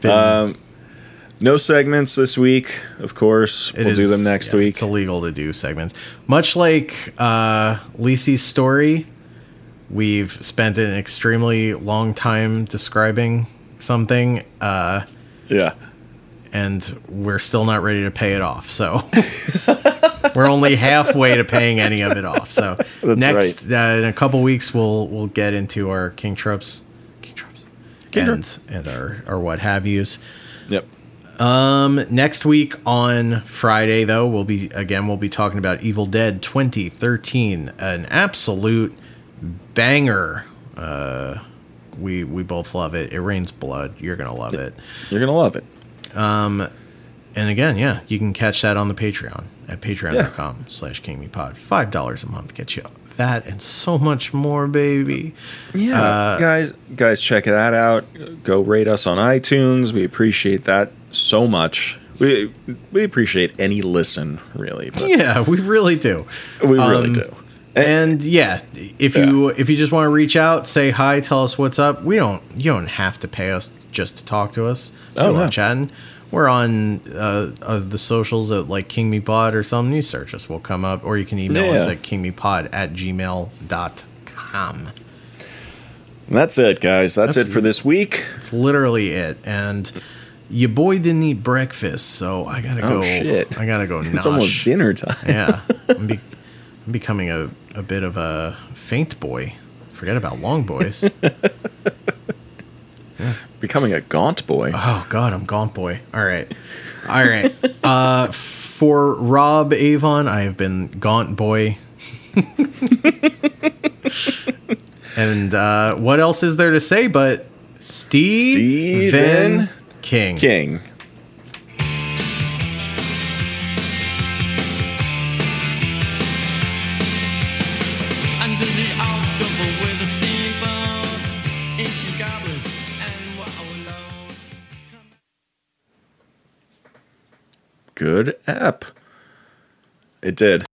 been. Um, no segments this week, of course. It we'll do them next yeah, week. It's illegal to do segments. Much like uh, Lisey's story, we've spent an extremely long time describing something, uh, yeah, and we're still not ready to pay it off. So we're only halfway to paying any of it off. So That's next, uh, in a couple weeks, we'll we'll get into our king tropes, king tropes, King and tropes. and our our what have yous. yep. Um, next week on Friday, though, we'll be again we'll be talking about Evil Dead 2013, an absolute banger. Uh, We we both love it. It rains blood. You're gonna love it. You're gonna love it. And again, yeah, you can catch that on the Patreon at patreon.com slash kingmepod. Five dollars a month gets you that and so much more, baby. Yeah, Uh, guys, guys, check that out. Go rate us on iTunes. We appreciate that so much. We we appreciate any listen, really. Yeah, we really do. we really Um, do. And yeah, if you if you just want to reach out, say hi, tell us what's up. We don't you don't have to pay us just to talk to us. We Oh, love no. chatting. We're on uh, uh, the socials at like King Me Pod or something. You search us, we'll come up, or you can email us at kingmepod at gmail.com. And that's it, guys. That's, That's- it for this week. It's literally it. And your boy didn't eat breakfast, so I gotta Oh, go. shit. I gotta go. It's almost dinner time. Yeah, I'm, be- I'm becoming a, a bit of a faint boy. Forget about long boys. Becoming a gaunt boy. Oh God, I'm gaunt boy. All right, all right. Uh, for Rob Avon, I have been gaunt boy. and uh, what else is there to say but Stephen Stephen King? King. Good app. It did.